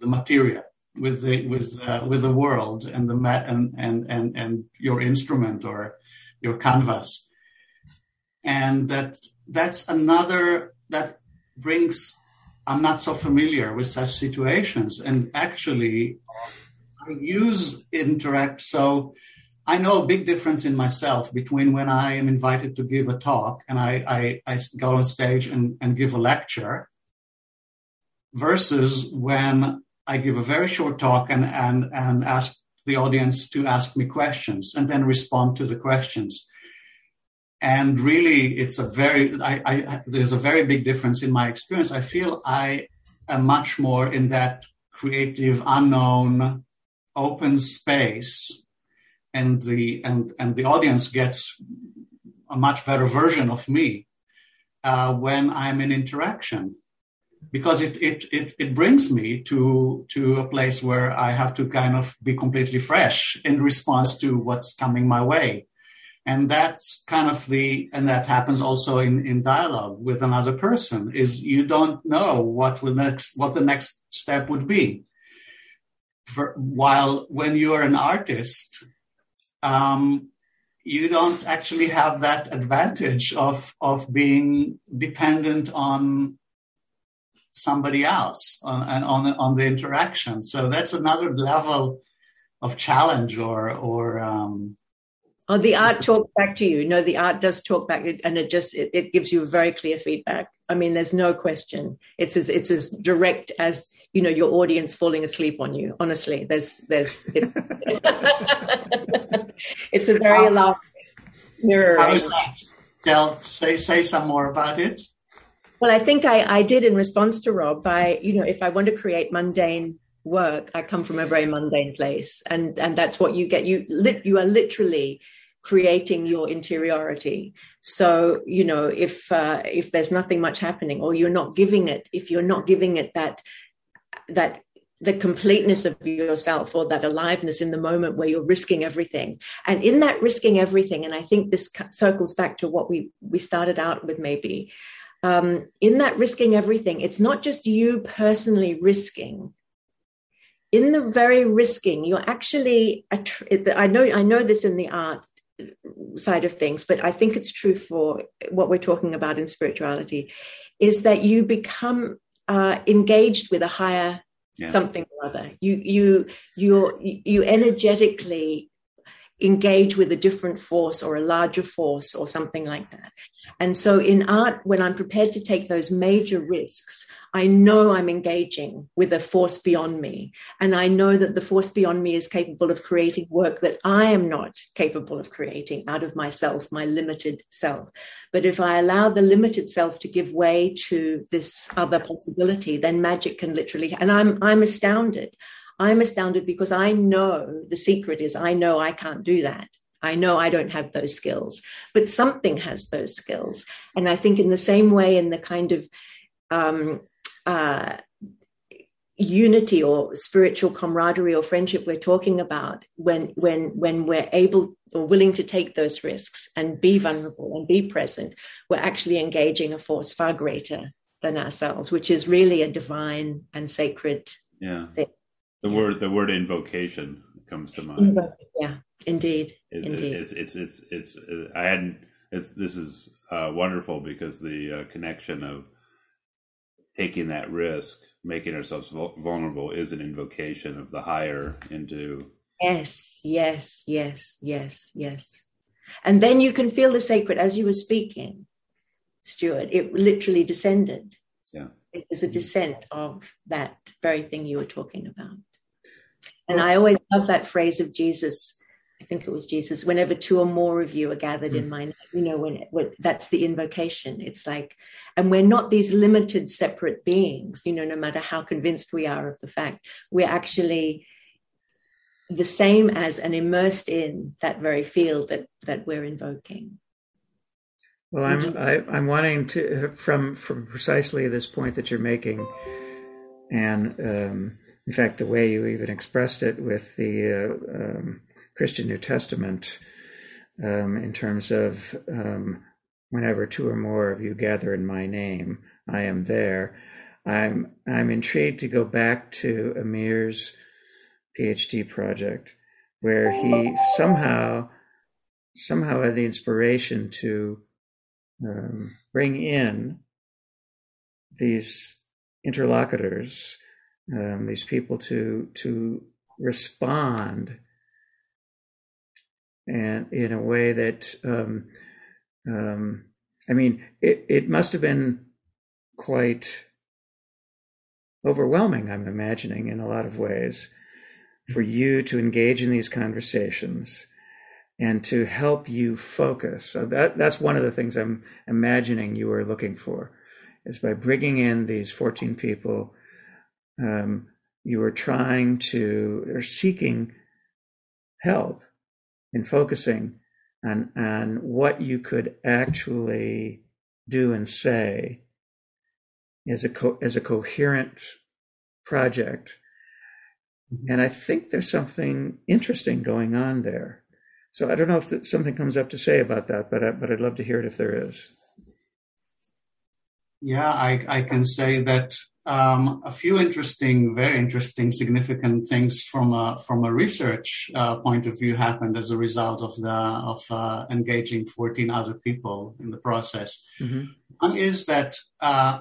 the material, with the with the, with the world and the mat and, and and and your instrument or your canvas, and that that's another that brings. I'm not so familiar with such situations, and actually, I use interact so I know a big difference in myself between when I am invited to give a talk and I, I, I go on stage and, and give a lecture versus when I give a very short talk and, and, and ask the audience to ask me questions and then respond to the questions. And really, it's a very, I, I, there's a very big difference in my experience. I feel I am much more in that creative, unknown, open space and the and and the audience gets a much better version of me uh, when I'm in interaction. Because it, it it it brings me to to a place where I have to kind of be completely fresh in response to what's coming my way. And that's kind of the and that happens also in in dialogue with another person is you don't know what will next what the next step would be. For, while when you are an artist um, you don't actually have that advantage of of being dependent on somebody else on on on the interaction. So that's another level of challenge or or um, Oh, the art talks back to you. No, the art does talk back, and it just it, it, gives you a very clear feedback. I mean, there's no question. It's as it's as direct as you know your audience falling asleep on you. Honestly, there's there's it, [LAUGHS] it's a very loud mirror. How is that? Tell say say some more about it. Well, I think I, I did in response to Rob by, you know, if I want to create mundane work, I come from a very mundane place. And and that's what you get. You lit you are literally creating your interiority. So, you know, if uh, if there's nothing much happening or you're not giving it, if you're not giving it that that the completeness of yourself or that aliveness in the moment where you're risking everything and in that risking everything and i think this circles back to what we we started out with maybe um, in that risking everything, it's not just you personally risking. In the very risking, you're actually. I know. I know this in the art side of things, but I think it's true for what we're talking about in spirituality, is that you become uh, engaged with a higher yeah. something or other. You you you you energetically engage with a different force or a larger force or something like that. And so in art, when I'm prepared to take those major risks, I know I'm engaging with a force beyond me. And I know that the force beyond me is capable of creating work that I am not capable of creating out of myself, my limited self. But if I allow the limited self to give way to this other possibility, then magic can literally, and I'm, I'm astounded. I'm astounded because I know the secret is I know I can't do that. I know I don't have those skills, but something has those skills. And I think, in the same way, in the kind of um, uh, unity or spiritual camaraderie or friendship we're talking about, when when when we're able or willing to take those risks and be vulnerable and be present, we're actually engaging a force far greater than ourselves, which is really a divine and sacred yeah. thing. The word the word invocation comes to mind. Yeah, indeed, it, indeed. It's it's it's it's. Uh, I hadn't. It's this is uh, wonderful because the uh, connection of taking that risk, making ourselves vulnerable, is an invocation of the higher into. Yes, yes, yes, yes, yes. And then you can feel the sacred as you were speaking, Stuart. It literally descended. Yeah. It was a descent of that very thing you were talking about. And I always love that phrase of Jesus. I think it was Jesus. Whenever two or more of you are gathered mm. in my name, you know, when, when that's the invocation. It's like, and we're not these limited, separate beings. You know, no matter how convinced we are of the fact, we're actually the same as and immersed in that very field that that we're invoking. Well, I'm I, am i am wanting to from from precisely this point that you're making, and um, in fact, the way you even expressed it with the uh, um, Christian New Testament, um, in terms of um, whenever two or more of you gather in my name, I am there. I'm I'm intrigued to go back to Amir's PhD project, where he somehow somehow had the inspiration to um, bring in these interlocutors um, these people to to respond and in a way that um, um, I mean it, it must have been quite overwhelming I'm imagining in a lot of ways for you to engage in these conversations and to help you focus. So that that's one of the things I'm imagining you were looking for is by bringing in these 14 people um, you are trying to or seeking help in focusing on on what you could actually do and say as a co- as a coherent project. Mm-hmm. and i think there's something interesting going on there. So i don't know if something comes up to say about that but I, but i'd love to hear it if there is. Yeah i i can say that um, a few interesting, very interesting, significant things from a from a research uh, point of view happened as a result of the of uh, engaging 14 other people in the process. Mm-hmm. One is that uh,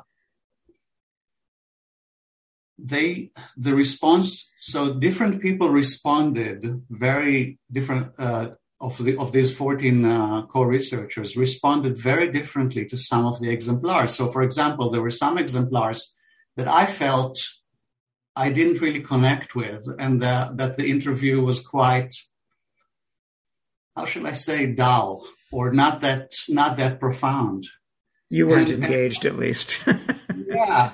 they the response so different people responded very different uh, of the of these 14 uh, co-researchers responded very differently to some of the exemplars so for example there were some exemplars that I felt I didn't really connect with, and that, that the interview was quite, how should I say, dull or not that not that profound. You weren't and, engaged, and, at least. [LAUGHS] yeah,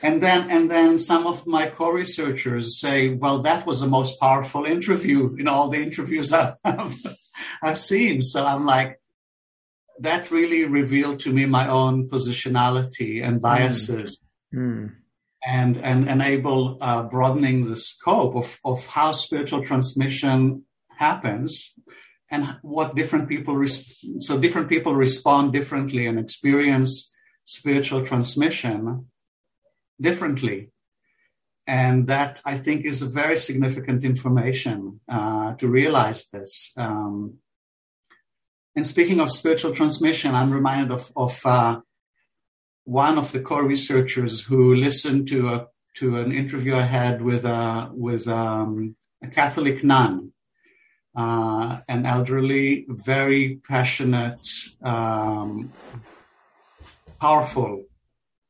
and then and then some of my co-researchers say, "Well, that was the most powerful interview in all the interviews I've, [LAUGHS] I've seen." So I'm like, that really revealed to me my own positionality and biases. Mm. Mm and and enable uh, broadening the scope of, of how spiritual transmission happens and what different people so different people respond differently and experience spiritual transmission differently. And that i think is a very significant information uh, to realize this. Um, and speaking of spiritual transmission i'm reminded of, of uh, one of the co-researchers who listened to a to an interview I had with a with um, a Catholic nun, uh, an elderly, very passionate, um, powerful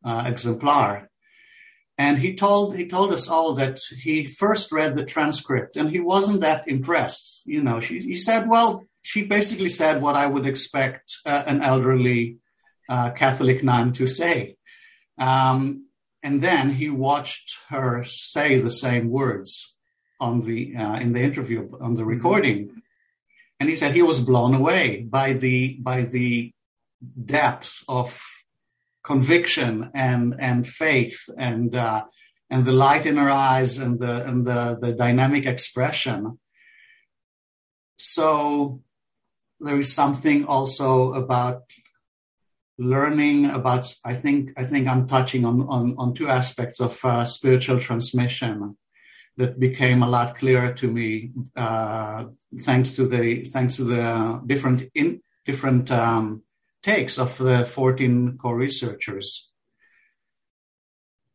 uh, exemplar. And he told he told us all that he first read the transcript and he wasn't that impressed. You know, she, he said, "Well, she basically said what I would expect uh, an elderly uh, Catholic nun to say. Um, and then he watched her say the same words on the uh, in the interview on the recording, and he said he was blown away by the by the depth of conviction and and faith and uh, and the light in her eyes and the and the the dynamic expression. So there is something also about learning about i think i think i'm touching on on, on two aspects of uh, spiritual transmission that became a lot clearer to me uh, thanks to the thanks to the different in different um, takes of the 14 co-researchers.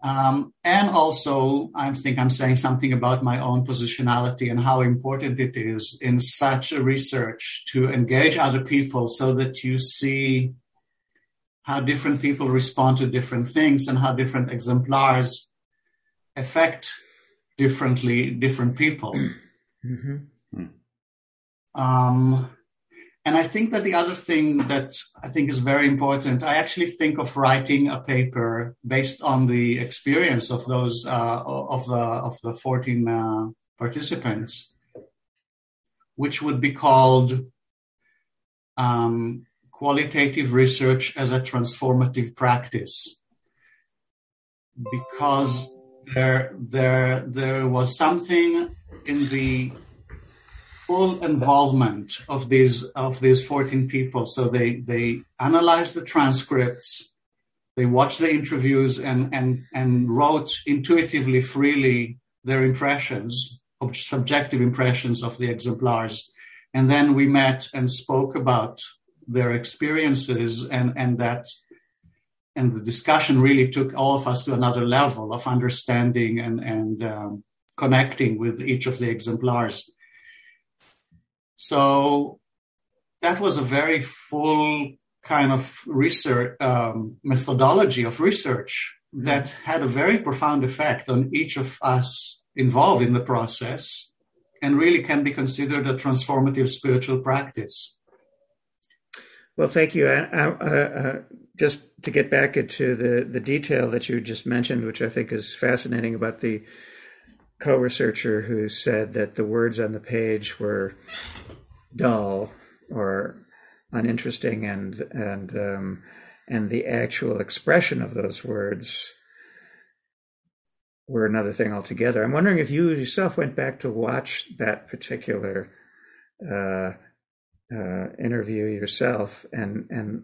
Um, and also i think i'm saying something about my own positionality and how important it is in such a research to engage other people so that you see how different people respond to different things and how different exemplars affect differently different people. [CLEARS THROAT] Mm-hmm. Um, and I think that the other thing that I think is very important, I actually think of writing a paper based on the experience of those uh, of the of the 14 uh, participants, which would be called um, qualitative research as a transformative practice. Because there there there was something in the full involvement of these of these 14 people. So they they analyzed the transcripts they watched the interviews and and and wrote intuitively freely their impressions subjective impressions of the exemplars. And then we met and spoke about their experiences and and that and the discussion really took all of us to another level of understanding and and um, connecting with each of the exemplars. So that was a very full kind of research um, methodology of research that had a very profound effect on each of us involved in the process and really can be considered a transformative spiritual practice well, thank you. uh, just to get back into the, the detail that you just mentioned, which I think is fascinating about the co researcher who said that the words on the page were dull or uninteresting and, and, um, and the actual expression of those words were another thing altogether. I'm wondering if you yourself went back to watch that particular uh, uh, interview yourself and and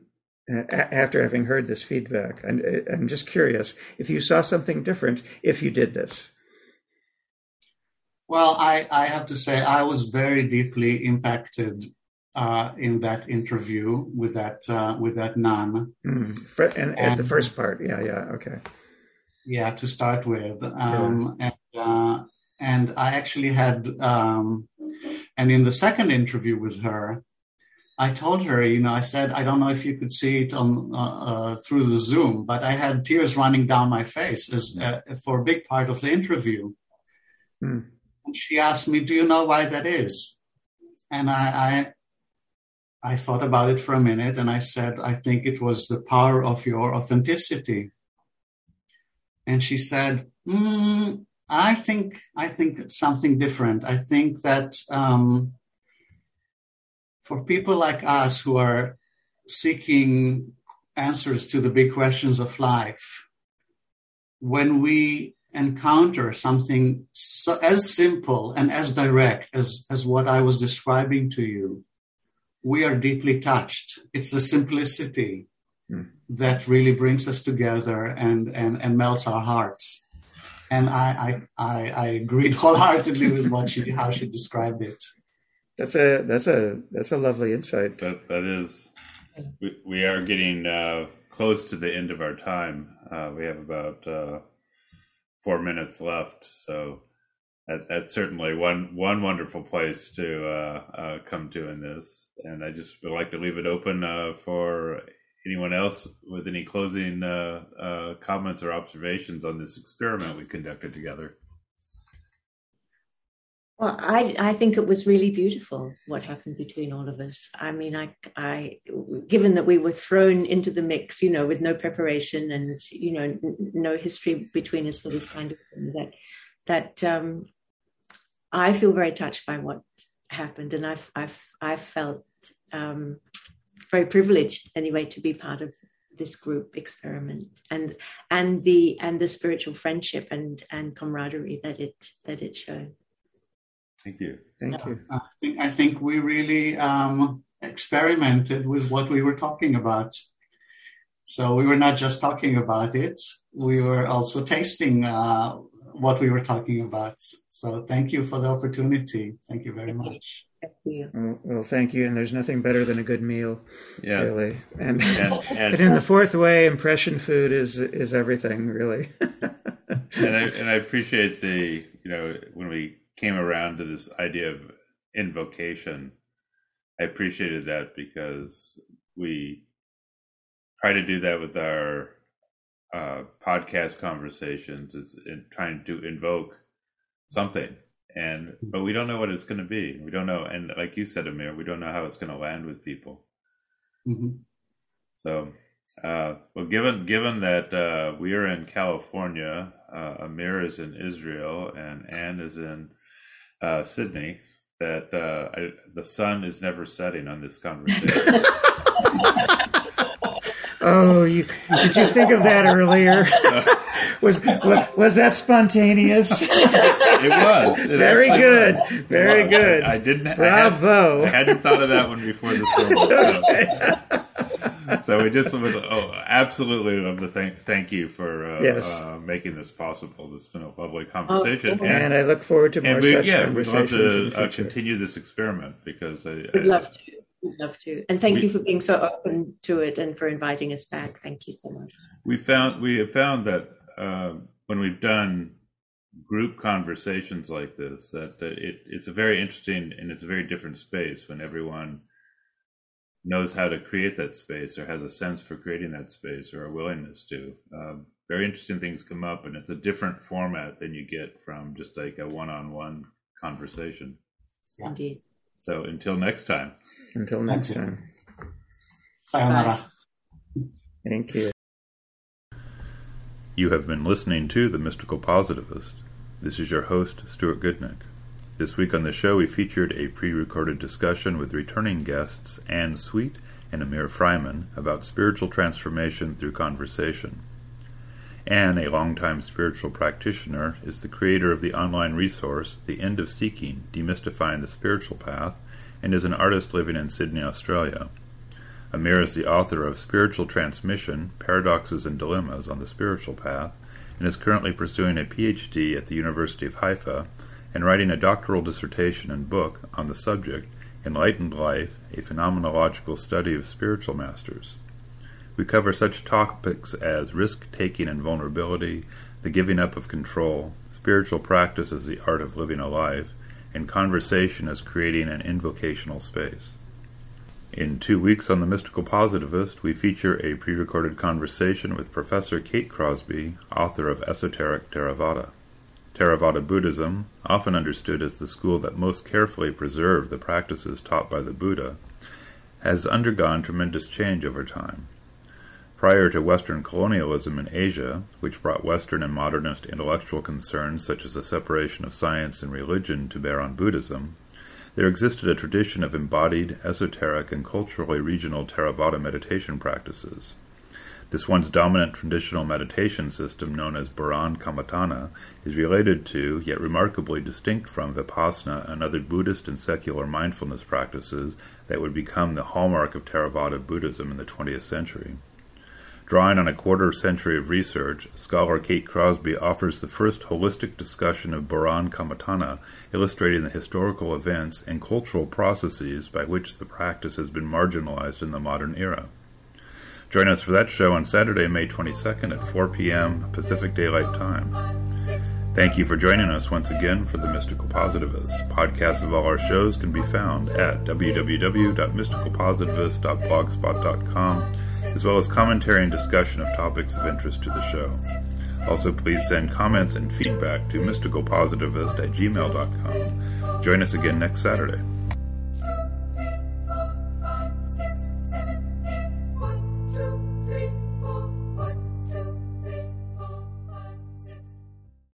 after having heard this feedback. And i'm just curious if you saw something different if you did this. Well i i have to say i was very deeply impacted uh, in that interview with that uh, with that nun. Mm. and, and, the first part. Yeah yeah. Okay. Yeah to start with. Um, yeah. and uh, and i actually had um, and in the second interview with her I told her, you know, I said, I don't know if you could see it on uh, uh, through the Zoom, but I had tears running down my face as, uh, for a big part of the interview. Hmm. And she asked me, "Do you know why that is?" And I, I, I thought about it for a minute and I said, I think it was the power of your authenticity. And she said, mm, I think I think something different. I think that um, for people like us who are seeking answers to the big questions of life, when we encounter something so, as simple and as direct as, as what I was describing to you, we are deeply touched. It's the simplicity mm. that really brings us together and, and, and melts our hearts. And I, I, I, I agreed [LAUGHS] wholeheartedly with what she, how she described it. That's a, that's a, that's a lovely insight. That, that is, we, we are getting uh, close to the end of our time. Uh, we have about uh, four minutes left. So that, that's certainly one one wonderful place to uh, uh, come to in this. And I just would like to leave it open uh, for anyone else with any closing comments or observations on this experiment we conducted together. Well, I, I think it was really beautiful what happened between all of us. I mean, I, I, given that we were thrown into the mix, you know, with no preparation and you know no history between us for this kind of thing, that that um, I feel very touched by what happened, and I've I've I've felt um, very privileged anyway to be part of this group experiment and and the and the spiritual friendship and and camaraderie that it that it showed. Thank you. Thank you. I think I think we really um, experimented with what we were talking about. So we were not just talking about it; we were also tasting uh, what we were talking about. So thank you for the opportunity. Thank you very much. Thank you. Well, well, thank you. And there's nothing better than a good meal, yeah. really. And, and, and [LAUGHS] but in the fourth way, impression food is is everything, really. [LAUGHS] and I and I appreciate the you know when we came around to this idea of invocation, I appreciated that because we try to do that with our uh, podcast conversations. Is in trying to invoke something. And but we don't know what it's going to be. We don't know and like you said amir we don't know how it's going to land with people. Mm-hmm. so uh, well given given that uh, we are in california uh, amir is in israel and anne is in uh, sydney that uh, I, the sun is never setting on this conversation [LAUGHS] Oh, you, did you think of that earlier? [LAUGHS] was, was, was that spontaneous? it was. It Very good. Very was. good. I, I, didn't. Bravo. I, had, not thought of that one before this [LAUGHS] okay. so. So we just oh, absolutely love to thank thank you for uh, yes. uh, making this possible. This has been a lovely conversation, oh, and, and, I look forward to more we, such yeah, conversations. We'd love to uh, continue this experiment because I, would love to would love to. And thank we, you for being so open to it and for inviting us back. Thank you so much. We found we have found that uh, when we've done group conversations like this, that, it, it's a very interesting and it's a very different space when everyone knows how to create that space or has a sense for creating that space or a willingness to. Um, very interesting things come up, and it's a different format than you get from just like a one-on-one conversation. Indeed. So until next time. Until next time. Sayonara. Thank you. You have been listening to The Mystical Positivist. This is your host, Stuart Goodnick. This week on the show, we featured a pre recorded discussion with returning guests Anne Sweet and Amir Freimann about spiritual transformation through conversation. Anne, a longtime spiritual practitioner, is the creator of the online resource The End of Seeking Demystifying the Spiritual Path and is an artist living in Sydney, Australia. Amir is the author of Spiritual Transmission Paradoxes and Dilemmas on the Spiritual Path and is currently pursuing a PhD at the University of Haifa and writing a doctoral dissertation and book on the subject Enlightened Life A Phenomenological Study of Spiritual Masters. We cover such topics as risk taking and vulnerability, the giving up of control, spiritual practice as the art of living a life, and conversation as creating an invocational space. In two weeks on The Mystical Positivist, we feature a pre recorded conversation with Professor Kate Crosby, author of Esoteric Theravada. Theravada Buddhism, often understood as the school that most carefully preserved the practices taught by the Buddha, has undergone tremendous change over time. Prior to Western colonialism in Asia, which brought Western and modernist intellectual concerns such as the separation of science and religion to bear on Buddhism, there existed a tradition of embodied, esoteric, and culturally regional Theravada meditation practices. This once dominant traditional meditation system, known as Boran Kammatthana, is related to, yet remarkably distinct from, Vipassana and other Buddhist and secular mindfulness practices that would become the hallmark of Theravada Buddhism in the 20th century. Drawing on a quarter century of research, scholar Kate Crosby offers the first holistic discussion of Boran Kammatthana, illustrating the historical events and cultural processes by which the practice has been marginalized in the modern era. Join us for that show on Saturday, May 22nd at 4 p.m. Pacific Daylight Time. Thank you for joining us once again for The Mystical Positivists. Podcasts of all our shows can be found at www.mysticalpositivist.blogspot.com as well as commentary and discussion of topics of interest to the show. Also, please send comments and feedback to mysticalpositivist at gmail.com. Join us again next Saturday.